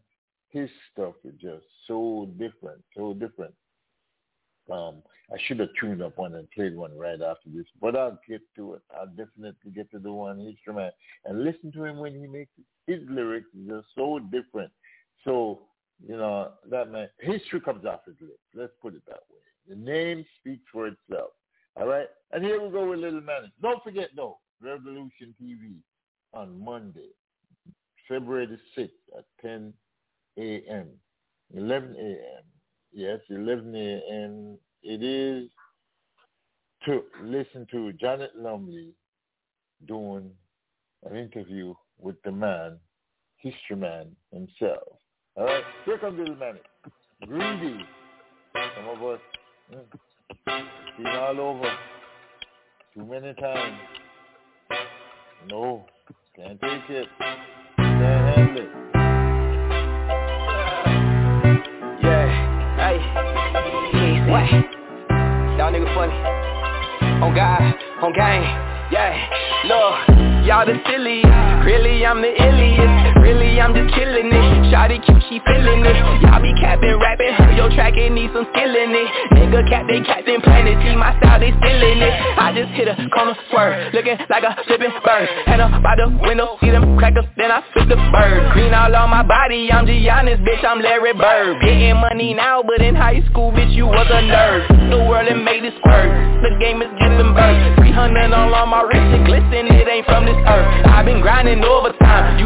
his stuff is just so different, so different. Um, I should have tuned up one and played one right after this, but I'll get to it. I'll definitely get to the one history man and listen to him when he makes it. his lyrics. are just so different. So you know that man, history comes off his lips. Let's put it name speaks for itself. All right? And here we go with Little Man. Don't forget, though, Revolution TV on Monday, February the 6th at 10 a.m., 11 a.m. Yes, 11 a.m. It is to listen to Janet Lumley doing an interview with the man, history man himself. All right, here comes Little Man. Greedy. All over. Too many times. No. Can't take it. Can't handle it. Yeah. Hey. What? Y'all nigga funny. On God. On gang. Yeah. Look. Y'all the silly. Really, I'm the illiest. I'm just killing it. Shawty cute, she feeling it. Y'all be capping, rapping, heard your track, it need some skill in it. Nigga captain, captain, planet team, my style, they still it. I just hit a corner swerve, looking like a flipping bird. Hand up by the window, see them crackers, then I flip the bird. Green all on my body, I'm Giannis, bitch, I'm Larry Bird. Getting money now, but in high school, bitch, you was a nerd. The world and made it squirt. The game is giving birth. 300 all on my wrist, it glisten, it ain't from this earth. I've been grinding you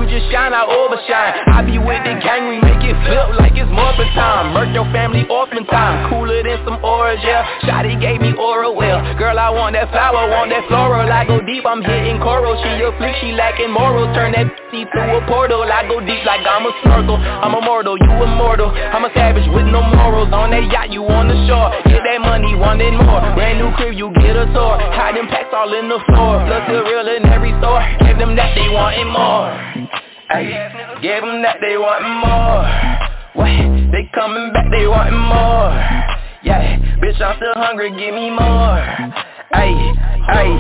just shine, I overshine. I be with the gang, we make it flip like it's Morphin time. Murk your family orphan time, cooler than some orange, yeah. Shotty gave me oral well. Girl, I want that flower, want that floral. I go deep, I'm hitting coral. She a flick, she lacking morals. Turn that see through a portal. I go deep like I'm a snorkel. I'm immortal, you immortal. I'm a savage with no morals. On that yacht, you on the shore. Get that money, wanting more. Brand new crib, you get a tour. Hide them packs all in the floor. Plus the real in every store. Give them that they wanting more. Ay, give them that they want more. What? They coming back, they want more. Yeah, bitch, I'm still hungry, give me more. Ay, ay,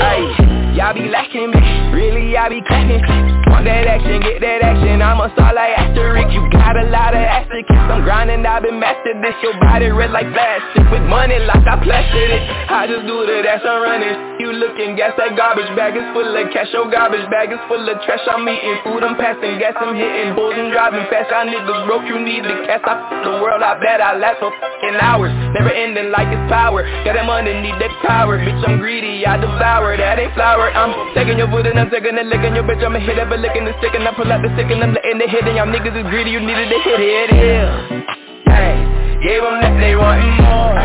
ay, y'all be lacking me, really y'all be clapping Want that action, get that action, I'm a star like Asterisk. You got a lot of asterisks, I'm grinding, I've been mastered. This Your body red like plastic, with money like I plastered it. I just do the dash, I'm running You looking, gas that garbage bag is full of cash. Your garbage bag is full of trash, I'm eating food, I'm passing gas, I'm hitting bulls and driving fast. Y'all niggas broke, you need the cash, I f- the world, I bet I last for f***ing hours. Never ending like it's power, got that money, need that power. Bitch, I'm greedy, I devour, that. Ain't flour I'm taking your food and I'm taking it, licking your bitch. I'ma hit it, but licking the stick and I pull out the stick and I'm letting it hit And y'all niggas is greedy, you needed to hit it, yeah Hey, gave them that they want more.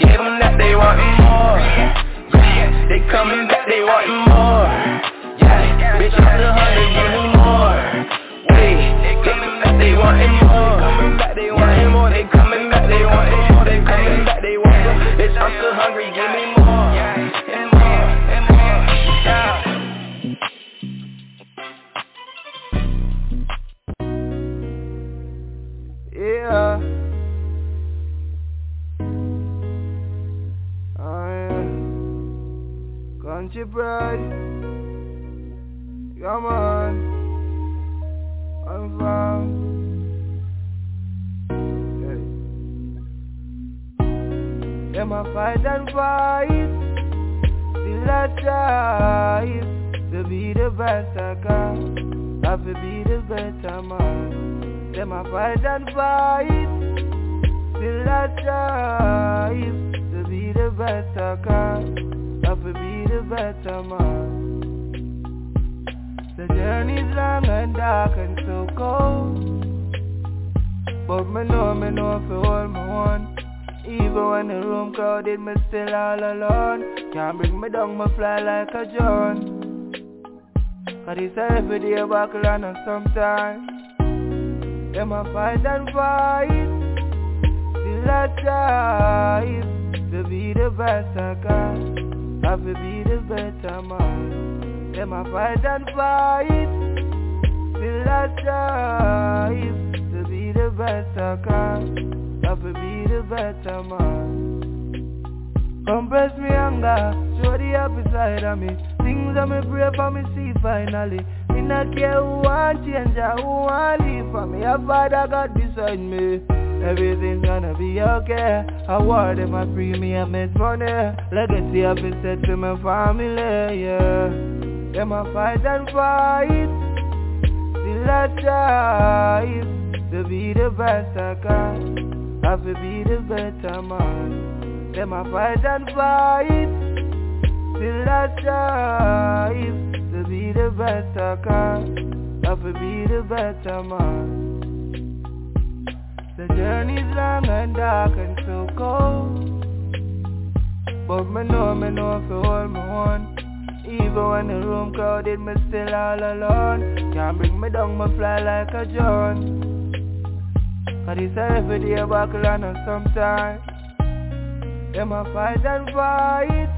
Gave them that they want more. Yeah, they coming back, they want more. Yeah, bitch, I'm still hungry, give me more. Hey, they coming back, they want more. Coming they want more. They coming back, they want more. They coming back, they want more. Bitch, I'm still hungry, give me more Yeah. Oh yeah. Country pride. Come on. I'm from. Them a fight and fight, still I try to be the better guy, can, have to be the better man. Them a fight and fight. Still I strive to be the I can. Have to be the better man. The journey's long and dark and so cold But me know, me know I hold my one Even when the room crowded, me still all alone Can't bring me down, me fly like a drone Cause it's a everyday battle and sometimes Them a fight and fight Still I strive To be the best I can. Have to be the better man. Them a fight and fight Still I strive To be the best I can. Have to be the better man. Compress me anger Show the happy side of me. Things that me pray for me see finally Not care who want change or who want leave for me. A father God beside me Everything's gonna be okay. I war them a I make money. Legacy I've been set to my family, yeah. Them a fight and fight? Still I strive To be the best I can. Have to be the better man. Them a fight and fight? Still I strive To be the best I can Have to be the better man. The journey's long and dark and so cold. But me know, me know I hold my one. Even when the room crowded, me still all alone. Can't bring me down, me fly like a drone. Cause it's a everyday battle and sometimes Them a fight and fight.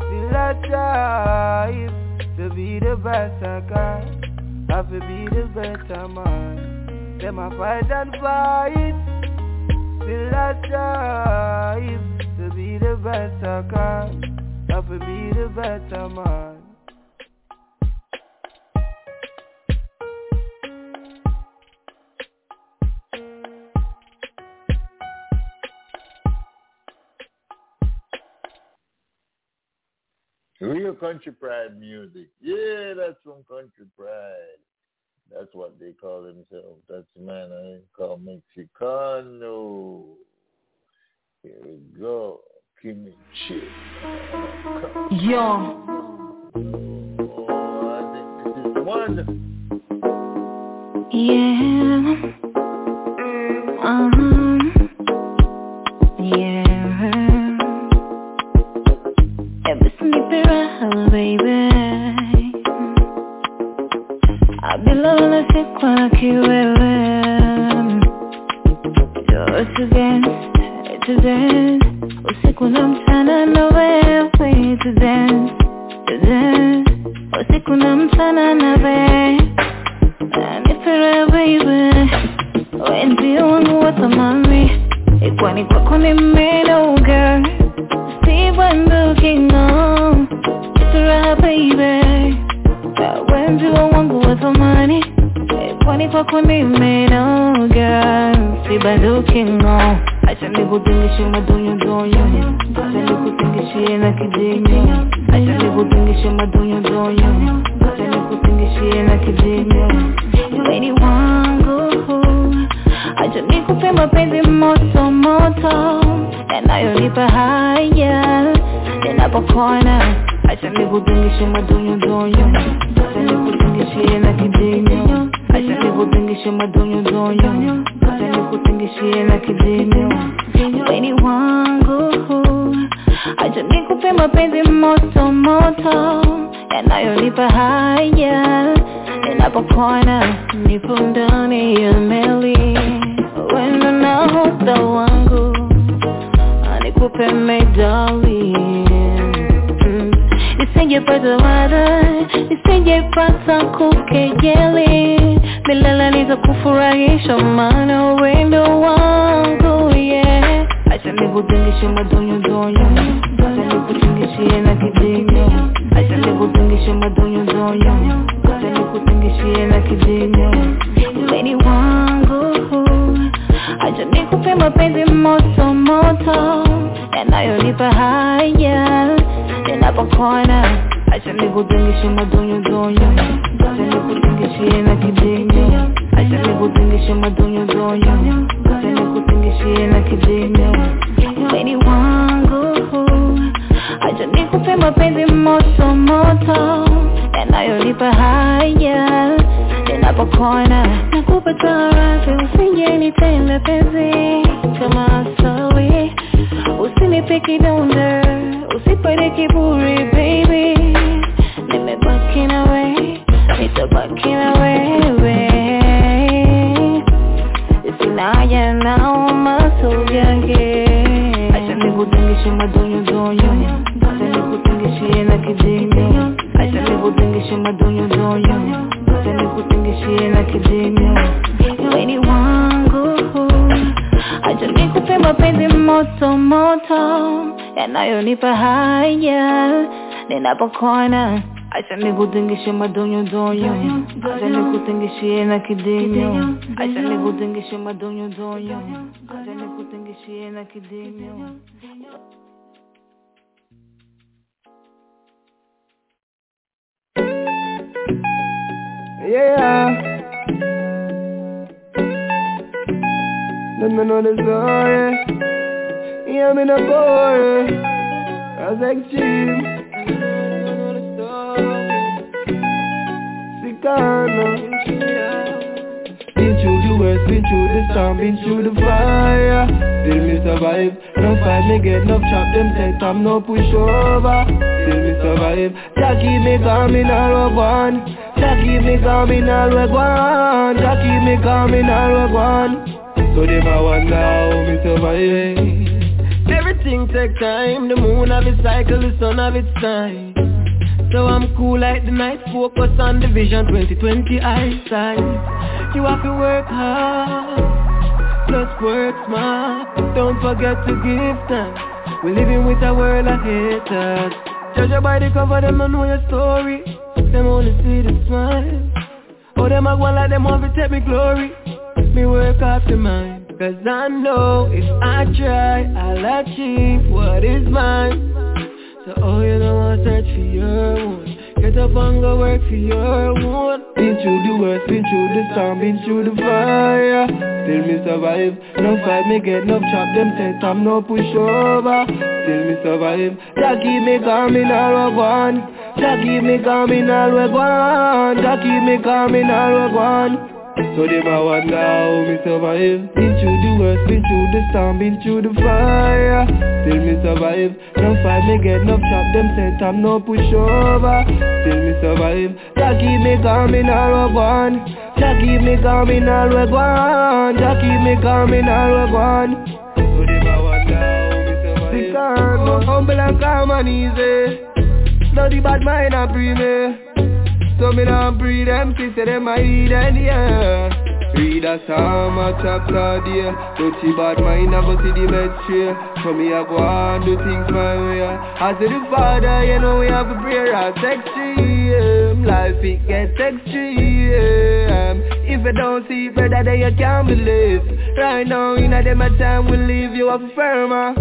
Still I strive To be the best I can Have to be the better man Them a fight and fight Still I strive To be the best I can have to be the better man. Real country pride music. Yeah, that's some country pride. That's what they call themselves. That's the man I call Mexicano. Here we go. Give me chill. Yo. Oh, I think this is the one. Yeah. Uh-huh. Ever sleep around, baby. I'll be lonely while you wewe. Just again, to dance. Usiku na mchana na wewe to dance, to dance. Usiku na mchana na wewe. Nipere baby. Wewe ndio wangu wa thamani. Ikwani kwako nimenoga. See when looking on. Nipere baby. Wewe ndio wangu wa thamani. Ikwani kwako nimenoga. See when looking on. Yanayonipa haya Ninapokona Acha nikutingishe madonyo donyo. Acha nikutingishie na kidinyo. Acha nikutingishe madonyo donyo. Acha nikutingishie na kidinyo. Weni wangu Acha nikupe mapenzi moto moto. Yanayonipa haya Ninapokona Nipo ndani ya meli. Wendo nahodha wangu Nikupe medali mm. Nisingepata wada Nisingepata kukejeli Milele nitakufurahisha maana wendo wangu yeah. Acha nikutingishe madonyo donyo Acha nikutingishie na kidinyo Acha nikutingishe madonyo donyo Acha nikutingishie na kidinyo Weni wangu Acha nikupe mapenzi moto moto Yanayonipa haya Ninapokona Acha nikutingishe madonyo donyo Acha nikutingishie na kidinyo Acha nikutingishe madonyo donyo Acha nikutingishie na kidinyo Weni wangu Acha nikupe mapenzi moto moto Yanayonipa haya Ninapokona Nakupa tarafi usije nitende penzi Kama asawi Usinipe kidonda Usipate kiburi baby. Nimebaki na we Nitabaki na wewe. Sina haja nao maso yake Acha nikutingishe madonyo donyo. Acha nikutingishie na kidinyo. Acha nikutingishe madonyo donyo Acha nikutingishie na kidinyo. Weni wangu Acha nikupe mapenzi moto moto Yanayonipa haya. Ninapokona Acha nikutingishe madonyo donyo. Acha nikutingishie na kidinyo Acha nikutingishe madonyo donyo. Acha nikutingishie na kidinyo Yeah. Let me know the story. Yeah, me not bored. As extreme. Sicano. Been through the worst, been through the storm, been through the fire. Still me survive. No fight me get no chop them set, I'm no pushover. Still me survive. Jah keep me calm in all one. Jah keep me calm in all one. Jah keep me calm in all one. So them a wonder how me survive. Everything take time. The moon have its cycle, the sun have its time. So I'm cool like the night, focus on the vision 2020 eyesight. You have to work hard, plus work smart. Don't forget to give thanks. We're living with a world of haters. Judge you by the cover, them don't know your story. Them only see the smile. Oh, them a go like them want to take me glory. Me work off the mind. Cause I know if I try, I'll achieve what is mine. So oh, you know I search for your one. Get up and go work for your one. Been through the worst, been through the storm, been through the fire. Still me survive. No fight me get no chop them set, I'm no pushover. Still me survive. Jah keep me calm in all one. Jah keep me calm in all one. Jah keep me calm in all one. So them a wonder how me survive. Been through the worst, been through the storm, been through the fire. Still me survive. No fight me get no chop them set, I'm no pushover Still me survive. Jah keep me calm in all one Jah keep me calm in all one Jah keep me calm in all one So them a wonder how me survive. The calm, humble and calm and easy Now the bad mind a free me. So me not breathe them, kiss them I eat and yeah. Read a psalm, a chapter there Don't see bad mind, I go see the straight So me I go on, do things my way. I say the father, you know we have a prayer as extreme. Life it gets extreme. If you don't see better then you can't believe. Right now, in a them a time we leave you up firmer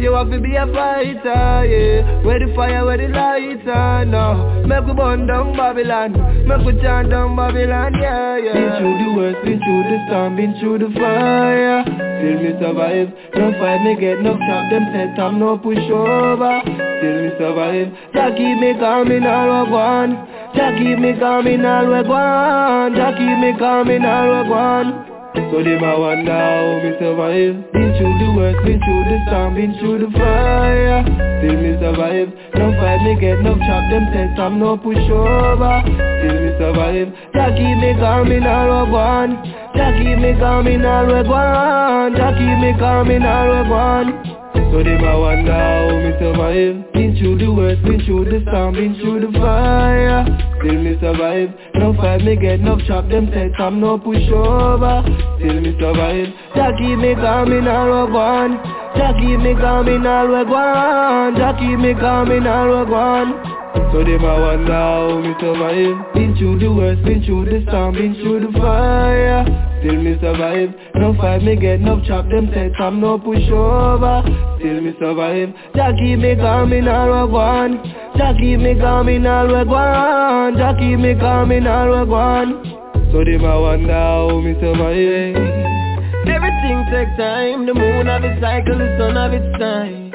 you have to be a fighter, yeah. Where the fire, where the lighter, no. Make we burn down Babylon. Make we chant down Babylon, yeah, yeah. Been through the worst, been through the storm, been through the fire. Still me survive. No fight me get no chop, them set I'm no pushover Still me survive. Jah keep me calm in all one Jah keep me calm in all one Jah keep me calm in all one so them a wonder how me survive. Been through the worst, been through the storm, been through the fire. Still me survive. No fight me get no chop, them set I'm no pushover Still me survive. Jah keep me calm in all one. Jah keep me calm in all one. Jah keep me calm in all one so them a wonder how me survive. Been through the worst, been through the storm, been through the fire. Still me survive. No fight me get no chop, them set I'm no pushover Still me survive. Jah keep me calm in all one Jah keep me calm in all one Jah keep me calm in all one So them a wonder how me survive. Been through the worst, been through the storm, been through the fire. Still me survive. No fight me get no chop, them say I'm no pushover Still me survive. Jah keep me calm in all we one Jah keep me calm in all we one Jah keep me calm in all we one So them a wonder how me survive Everything takes time The moon have its cycle, the sun have its time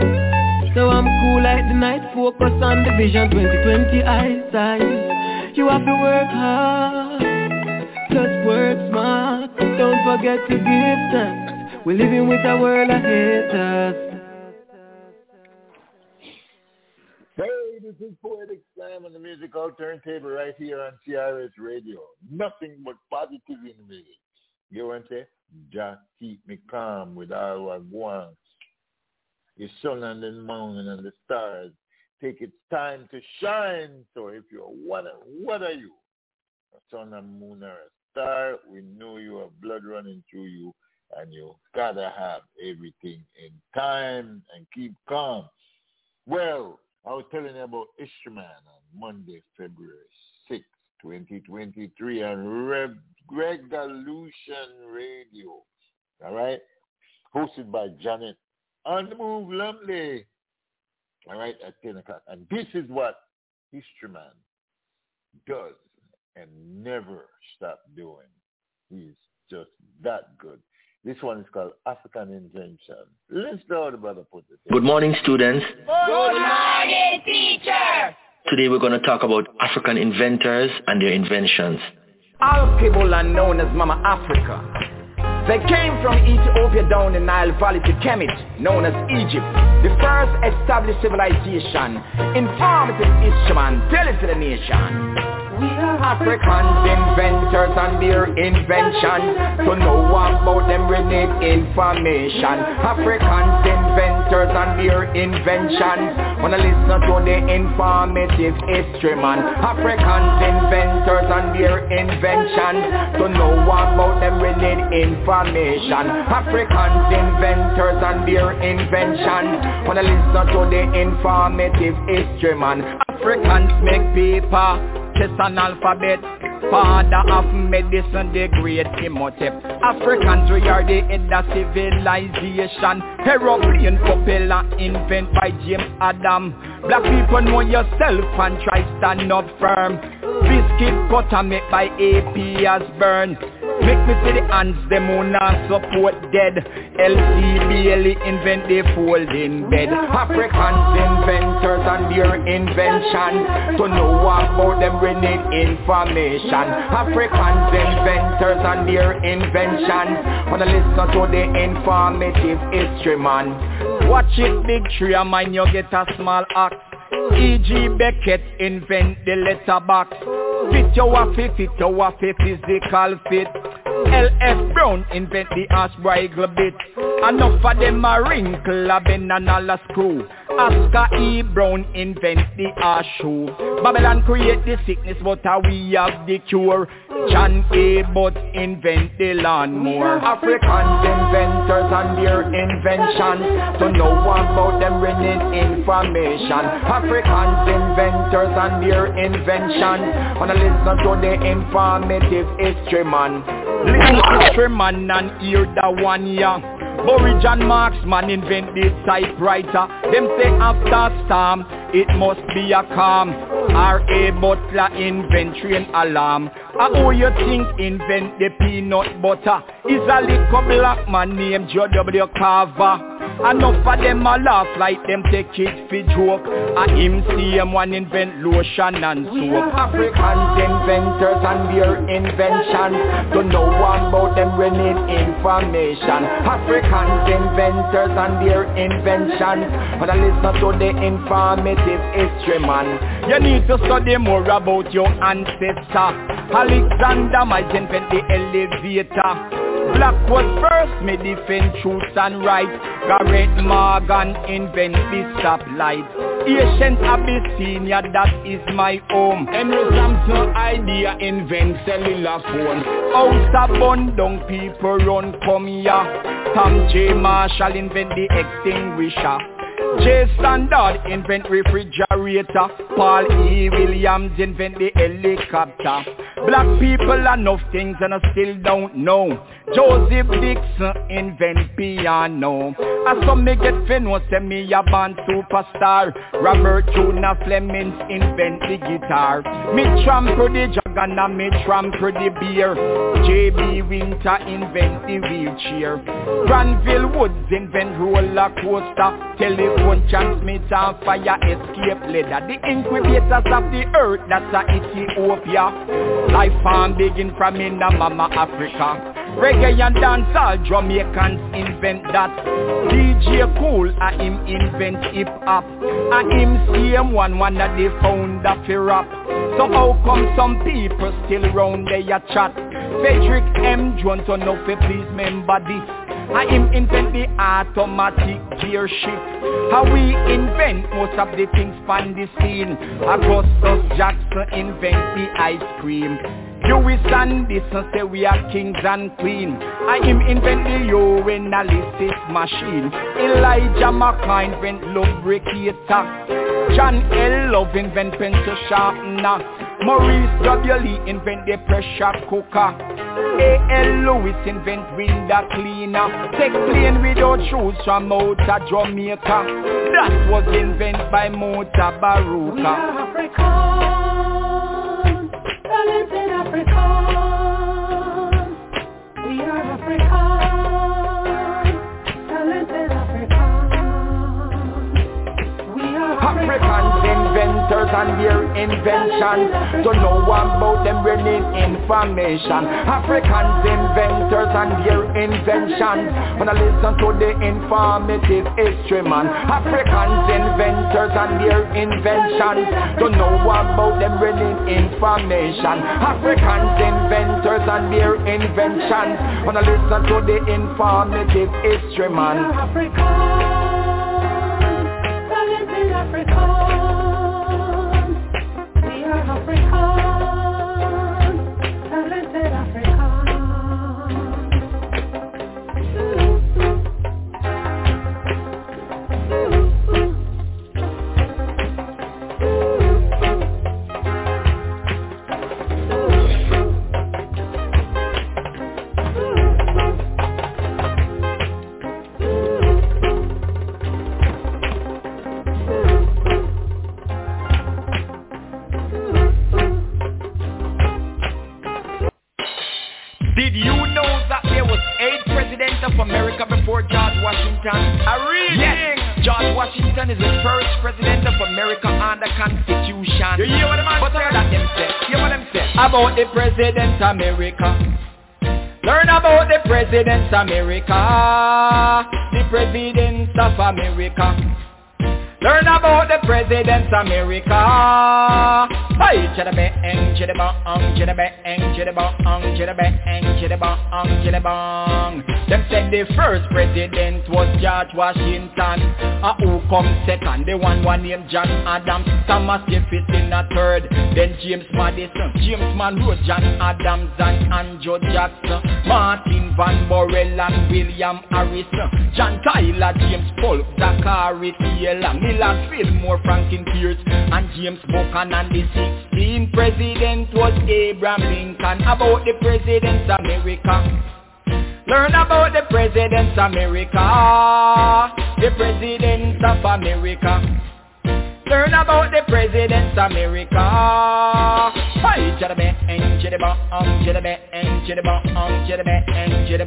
so I'm cool like the night, focus on the vision 2020 eyesight You have to work hard, just work smart Don't forget to give thanks We're living with a world ahead of haters Hey, this is Poetic Sam on the musical turntable right here on CRS Radio. Nothing but positive in the music. You want to say? Just keep me calm with all I want the sun and the moon and the stars take its time to shine. So if you're what, what are you? A sun and moon or a star, we know you have blood running through you and you gotta have everything in time and keep calm. Well, I was telling you about Instrument on Monday, February 6, 2023 on Rev Revolution Radio. All right? Hosted by Janet on the move Lumley. All right, at 10 o'clock. And this is what History Man does and never stop doing. He's just that good. This one is called African Invention. Let's know the brother put it. Good morning, students. Good morning, teacher. Today we're going to talk about African inventors and their inventions. All people are known as Mama Africa. They came from Ethiopia down the Nile Valley to Kemet, known as Egypt, the first established civilization. Informative instrument, tell it to the nation. Africans, inventors and their invention. To know about them we need information. Africans, inventors and their invention. Wanna listen to the informative history man. Africans, inventors and their invention. To know about them we need information. Africans, inventors and their invention. Wanna listen to the informative history man. Africans make paper chess and alphabet. Father of medicine, the great Imhotep Africans, we are the head of civilization. Aeroplane propeller invent by James Adam. Black people know yourself and try stand up firm. Biscuit butter made by AP burn Make me see the hands, them who not support dead. LC Bailey invent the folding bed. Africans inventors and their invention. To know about them we need information. Africans inventors and their invention. Wanna listen to the informative history man Watch it big tree and mind you get a small axe E.G. Beckett invent the letterbox Fit your waffy, fit your waffy physical fit L.F. Brown invent the Ashbridle bit Enough of them a wrinkle, a bend and all a screw Oscar E. Brown invent the ash shoe. Babylon create the sickness but how we have the cure. John A. But invent the lawnmower. Africans inventors and their invention To know about them we need information. Africans inventors and their invention Wanna listen to the informative history man. Listen history man and hear the one yeah John Marksman invent the typewriter Them say after storm, it must be a calm R.A. Butler invent train alarm uh, How you think invent the peanut butter Is a little black man named J.W. Carver Enough of them a laugh like them take it for joke. A him see him one invent lotion and soap. Africans inventors and their invention To know about them we need information. Africans inventors and their invention But I listen to the informative history man. You need to study more about your ancestor. Alexander might invent the elevator. Black was first, me defend truth and right Garrett Morgan invent the stoplight Ancient Abyssinia, that is my home. Henry Sampson idea invent cellular phone. House of Bundong, people run come here Tom J. Marshall invent the extinguisher J Standard invent refrigerator. Paul E. Williams invent the helicopter. Black people enough things and I still don't know. Joseph Dixon invent piano. I saw me get famous, say me a band superstar. Robert Jonas Flemings invent the guitar. Me trample the and me trample the beer. J.B. Winter invent the wheelchair. Granville Woods invent roller coaster. Telephone transmitter fire escape ladder. The incubators of the earth, that's a Ethiopia. Life farm begin from in the mama Africa. Reggae and dancehall, Jamaicans invent that. DJ Kool, I him invent hip hop. I him CM one, one of the founder for rap. So how come some people still round there chat? Frederick M. Jones, so no please remember this. I him invent the automatic gear shift. How we invent most of the things on the scene. Augustus Jackson invent the ice cream. Louis Anderson say we are kings and queens. I him invent the yo analysis machine. Elijah McClain invent lubricator. John L. Love invent pencil sharpener. Maurice W. Lee invent the pressure cooker. A.L. Lewis invent window cleaner. Take plane without shoes from out of Jamaica. That was invented by Motor Baruka. We are African, talented African. We are African, talented African We are African. Inventors and their inventions To know about them need information. Africans inventors and their inventions. I listen to the informative history man. Africans inventors and their inventions. Don't know about them need information. Africans inventors and their inventions. I listen to the informative history man. Talented African. We About the president America. Learn about the presidents America. The presidents of America. Learn about the presidents America. Hey, chitty bang, chitty bang, chitty bang, chitty bang, chitty bang, chitty bang, chitty bang. Them said the first president was George Washington. Uh, who come second? The one one named John Adams. Thomas Jefferson a third. Then James Madison, James Monroe, John Adams and Andrew Jackson. Martin Van Buren and William Harrison. John Tyler, James Polk, Zachary Taylor, Millard Fillmore, Franklin Pierce, and James Buchanan. The 16th president was Abraham Lincoln. About the presidents America. Learn about the presidents America. The presidents of America. Learn about the presidents America. Bang, chitty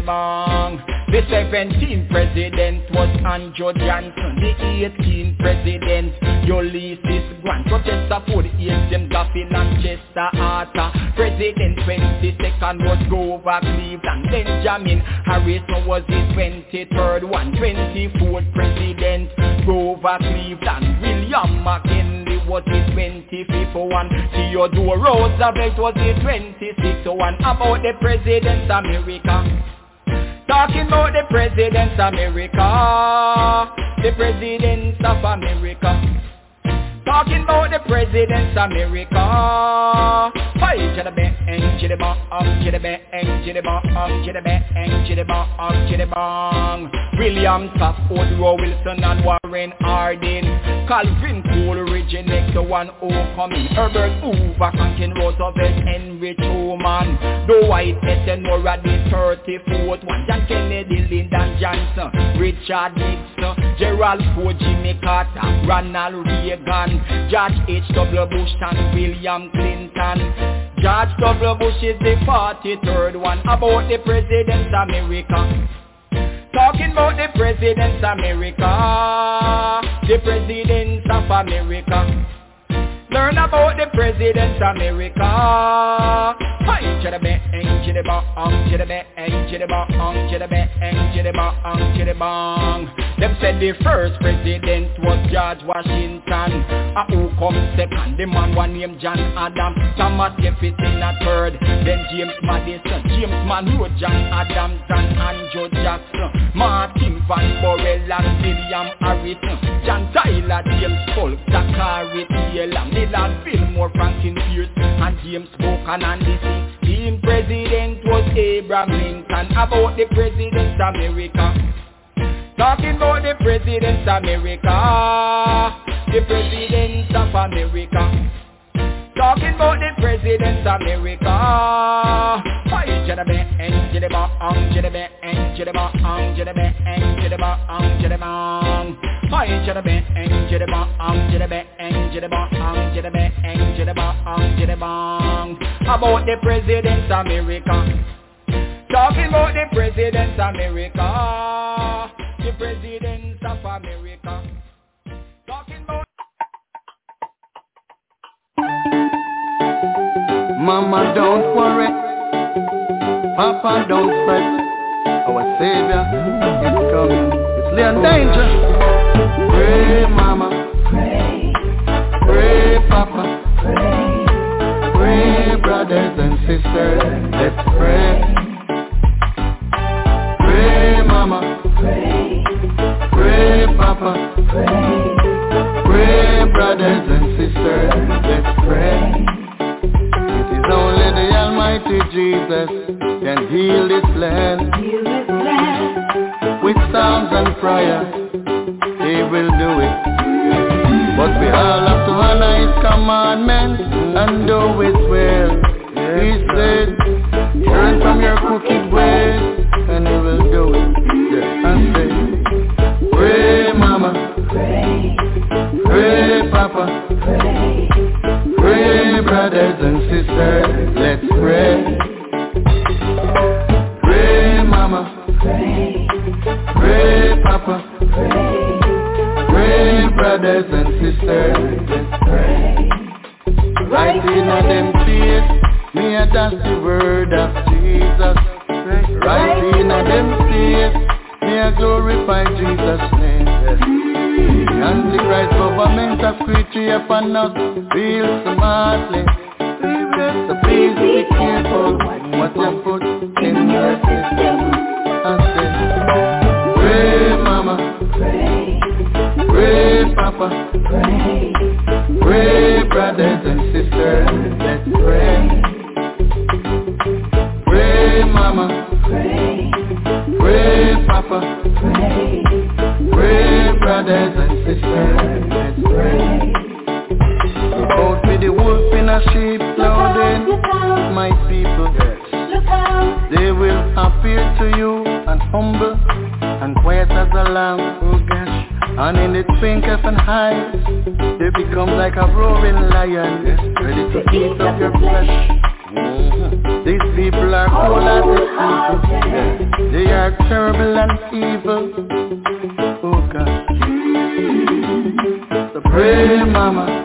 bang. The 17th president was Andrew Johnson. The 18th president Ulysses Grant. Rochester Ford, James Garfield and Chester Arthur. President 22nd was Grover Cleveland. Benjamin Harrison was the 23rd one. 24th president Grover Cleveland. William McKinley was 25th one. Theodore Roosevelt was 26th one. About the presidents America. Talking about the presidents America. The presidents of America. Talking about the presidents of America. Hey, bang, bong, chitty bang, chitty bong, chitty bang, chitty bong, chitty bong. William Taft, Woodrow Wilson and Warren Harding. Calvin Coolidge, next to one coming. Herbert Hoover, Franklin Roosevelt, Henry Truman. Dwight Eisenhower, the 34th one. John Kennedy, Lyndon Johnson, Richard Nixon, Gerald Ford, Jimmy Carter, Ronald Reagan, George H.W. Bush and William Clinton. George W. Bush is the 43rd one about the President's America. Talking about the President's America, the Presidents of America. Learn about the President's America. Chitty bang, chitty bang, chitty bang, chitty bang, chitty bang, chitty bang. Them said the first president was George Washington. A who come second? The man one named John Adams. Thomas Jefferson a third. Then James Madison, James Monroe, John Adams and Andrew Jackson. Martin Van Buren and William Harrison. John Tyler, James Polk, Zachary Taylor. Millard Fillmore, Franklin Pierce and James Buchanan. The 16th president was Abraham Lincoln. About the president's of America. Talking about the president's of America. The presidents of America. Talking about the presidents America. Why bang, jitty bang, jitty bang, jitty bang, jitty bang, jitty bang, jitty bang. Why jitty bang, jitty bang, jitty bang. About the presidents America. Talking about the presidents America. The presidents of America. Talking Mama, don't worry. Papa, don't fret. Our Savior is coming. It's Leon Danger. Pray, Mama. Pray. Pray, Papa. Pray. Pray, brothers and sisters. Let's pray. Pray, Mama. Pray. Pray, Papa. Pray. Pray, brothers and sisters. Let's pray. It is only the Almighty Jesus can heal this land. With psalms and prayers, He will do it. But we all have to honor His commandments and do it well. He said, turn from your crooked ways, and He will do it. And say, pray, Mama. Pray. Pray, Papa. Pray. Brothers and sisters, let's pray. Pray, Mama. Pray. Papa. Pray. Brothers and sisters, let's pray. Right in a them face, me a dance the word of Jesus. Right in a them face, me a glorify Jesus' name. The Antichrist government have created upon us real smartly. So please be careful what you put in your system. I say, pray, Mama. Pray. Pray, Papa. Pray. Pray, brothers and sisters. Let's pray. Pray, Mama. Brothers and sisters. Let's pray. Both with the wolf in a sheep clothing, my people. They will appear to you and humble and quiet as a lamb. Oh gosh. And in the twinkle of an eye, they become like a roaring lion, ready to eat up your flesh. These people are cold-hearted people. They are terrible and Mama.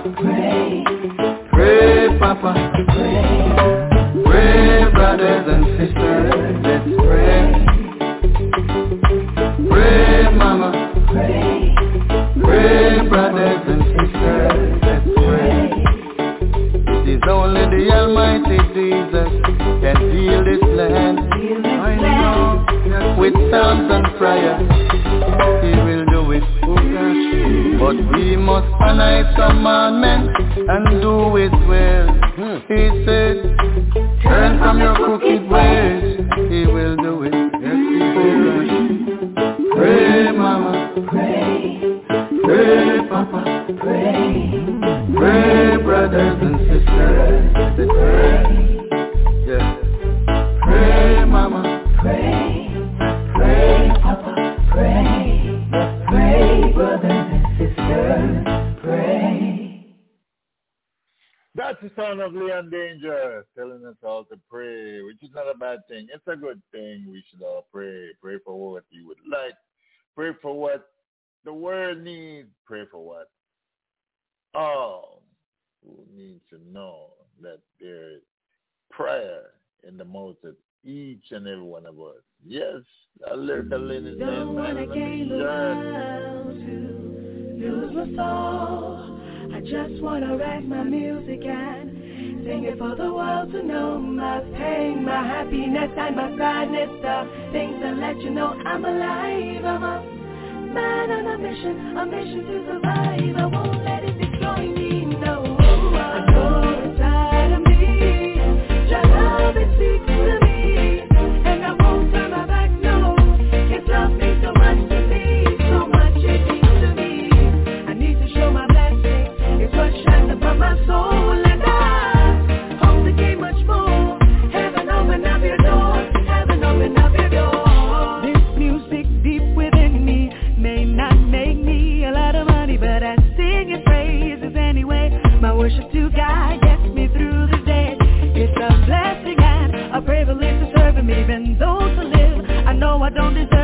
worship to God gets me through the day. It's a blessing and a privilege to serve him even though to live. I know I don't deserve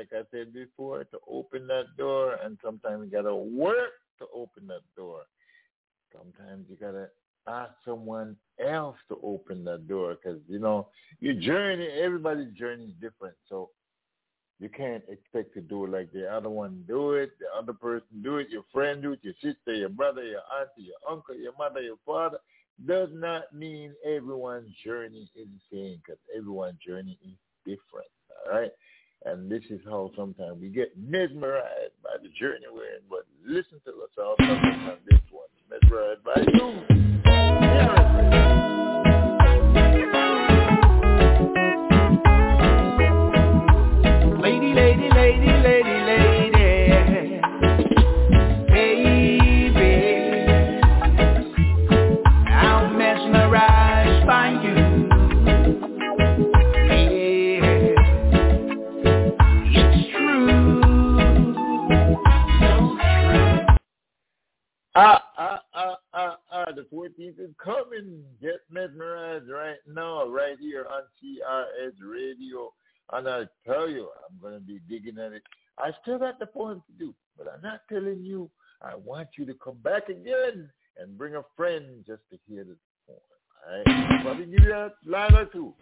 like I said before, to open that door. And sometimes you got to work to open that door. Sometimes you got to ask someone else to open that door because, you know, your journey, everybody's journey is different. So you can't expect to do it like the other one do it, the other person do it, your friend do it, your sister, your brother, your auntie, your uncle, your mother, your father. Does not mean everyone's journey is the same because everyone's journey is different. All right. And this is how sometimes we get mesmerized by the journey we're in. But listen to us all on this one. Mesmerized by you. Ah, ah, ah, ah, ah, the 14th is coming. Get mesmerized right now, right here on CRS Radio. And I tell you, I'm going to be digging at it. I still got the poem to do, but I'm not telling you. I want you to come back again and bring a friend just to hear the poem. All right? Probably give you a line or two.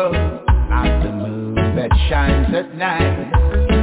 Aglow like the moon that shines at night.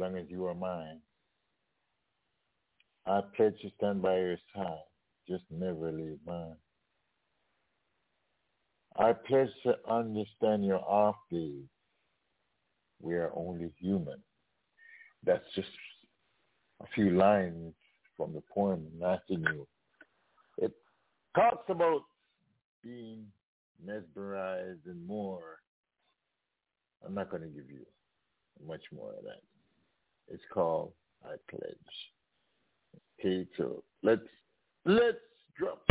Long as you are mine. I pledge to stand by your side, just never leave mine. I pledge to understand your off days. We are only human. That's just a few lines from the poem You. It talks about being mesmerized and more. I'm not going to give you much more of that. It's called I Pledge. Okay, so let's let's drop.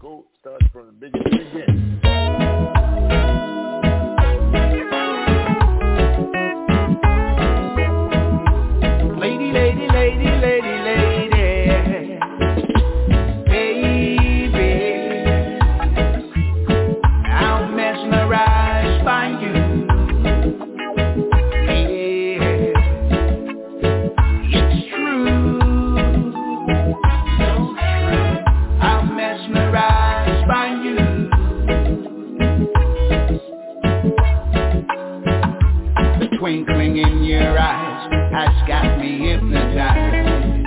Go start from the beginning again. Twinkling in your eyes has got me hypnotized.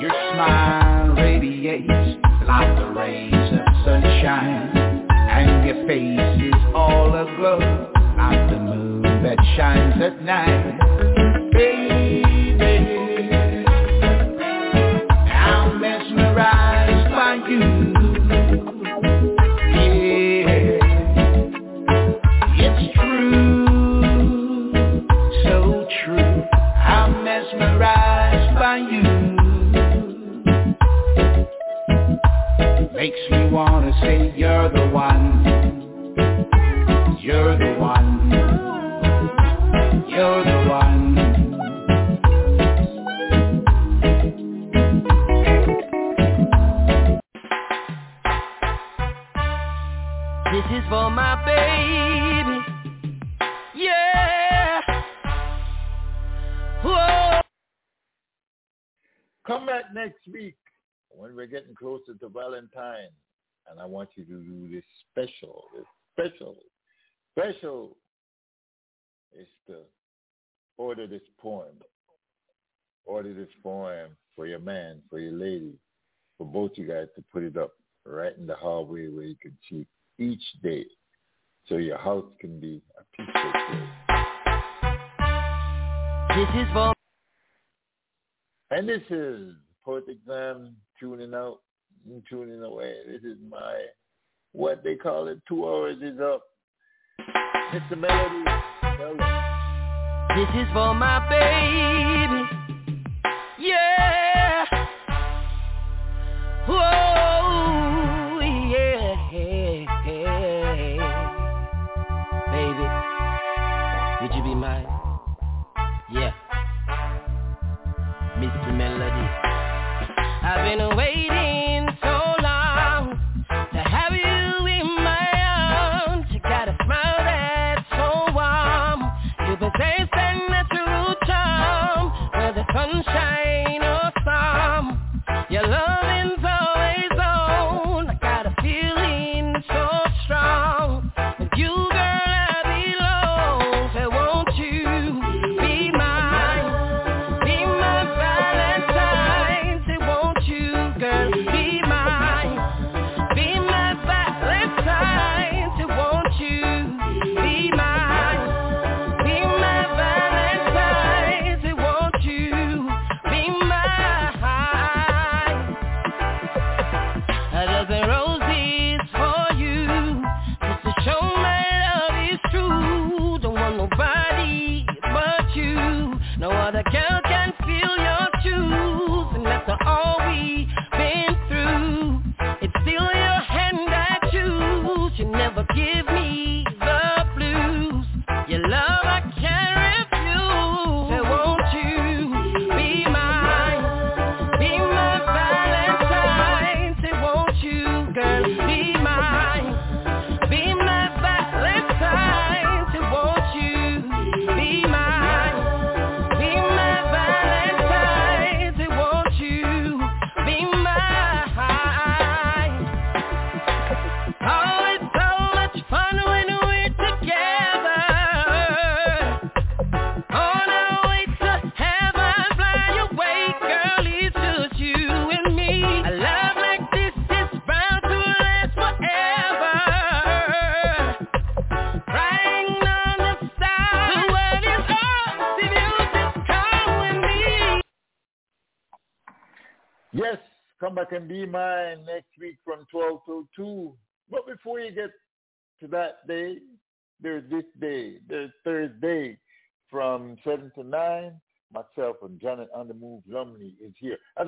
Your smile radiates like the rays of sunshine, and your face is all aglow like the moon that shines at night. You're the one. You're the one. You're the one. This is for my baby. Yeah. Whoa. Come back next week when we're getting closer to Valentine. And I want you to do this special, this special, special is to order this poem. Order this poem for your man, for your lady, for both you guys to put it up right in the hallway where you can see each day so your house can be a peaceful place. This is for And this is Poetic Sam tuning out tuning away. This is my, what they call it, two hours is up. Mr. Melody. Melody. This is for my baby. Yeah.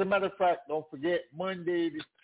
A matter of fact, don't forget, Monday the 6th of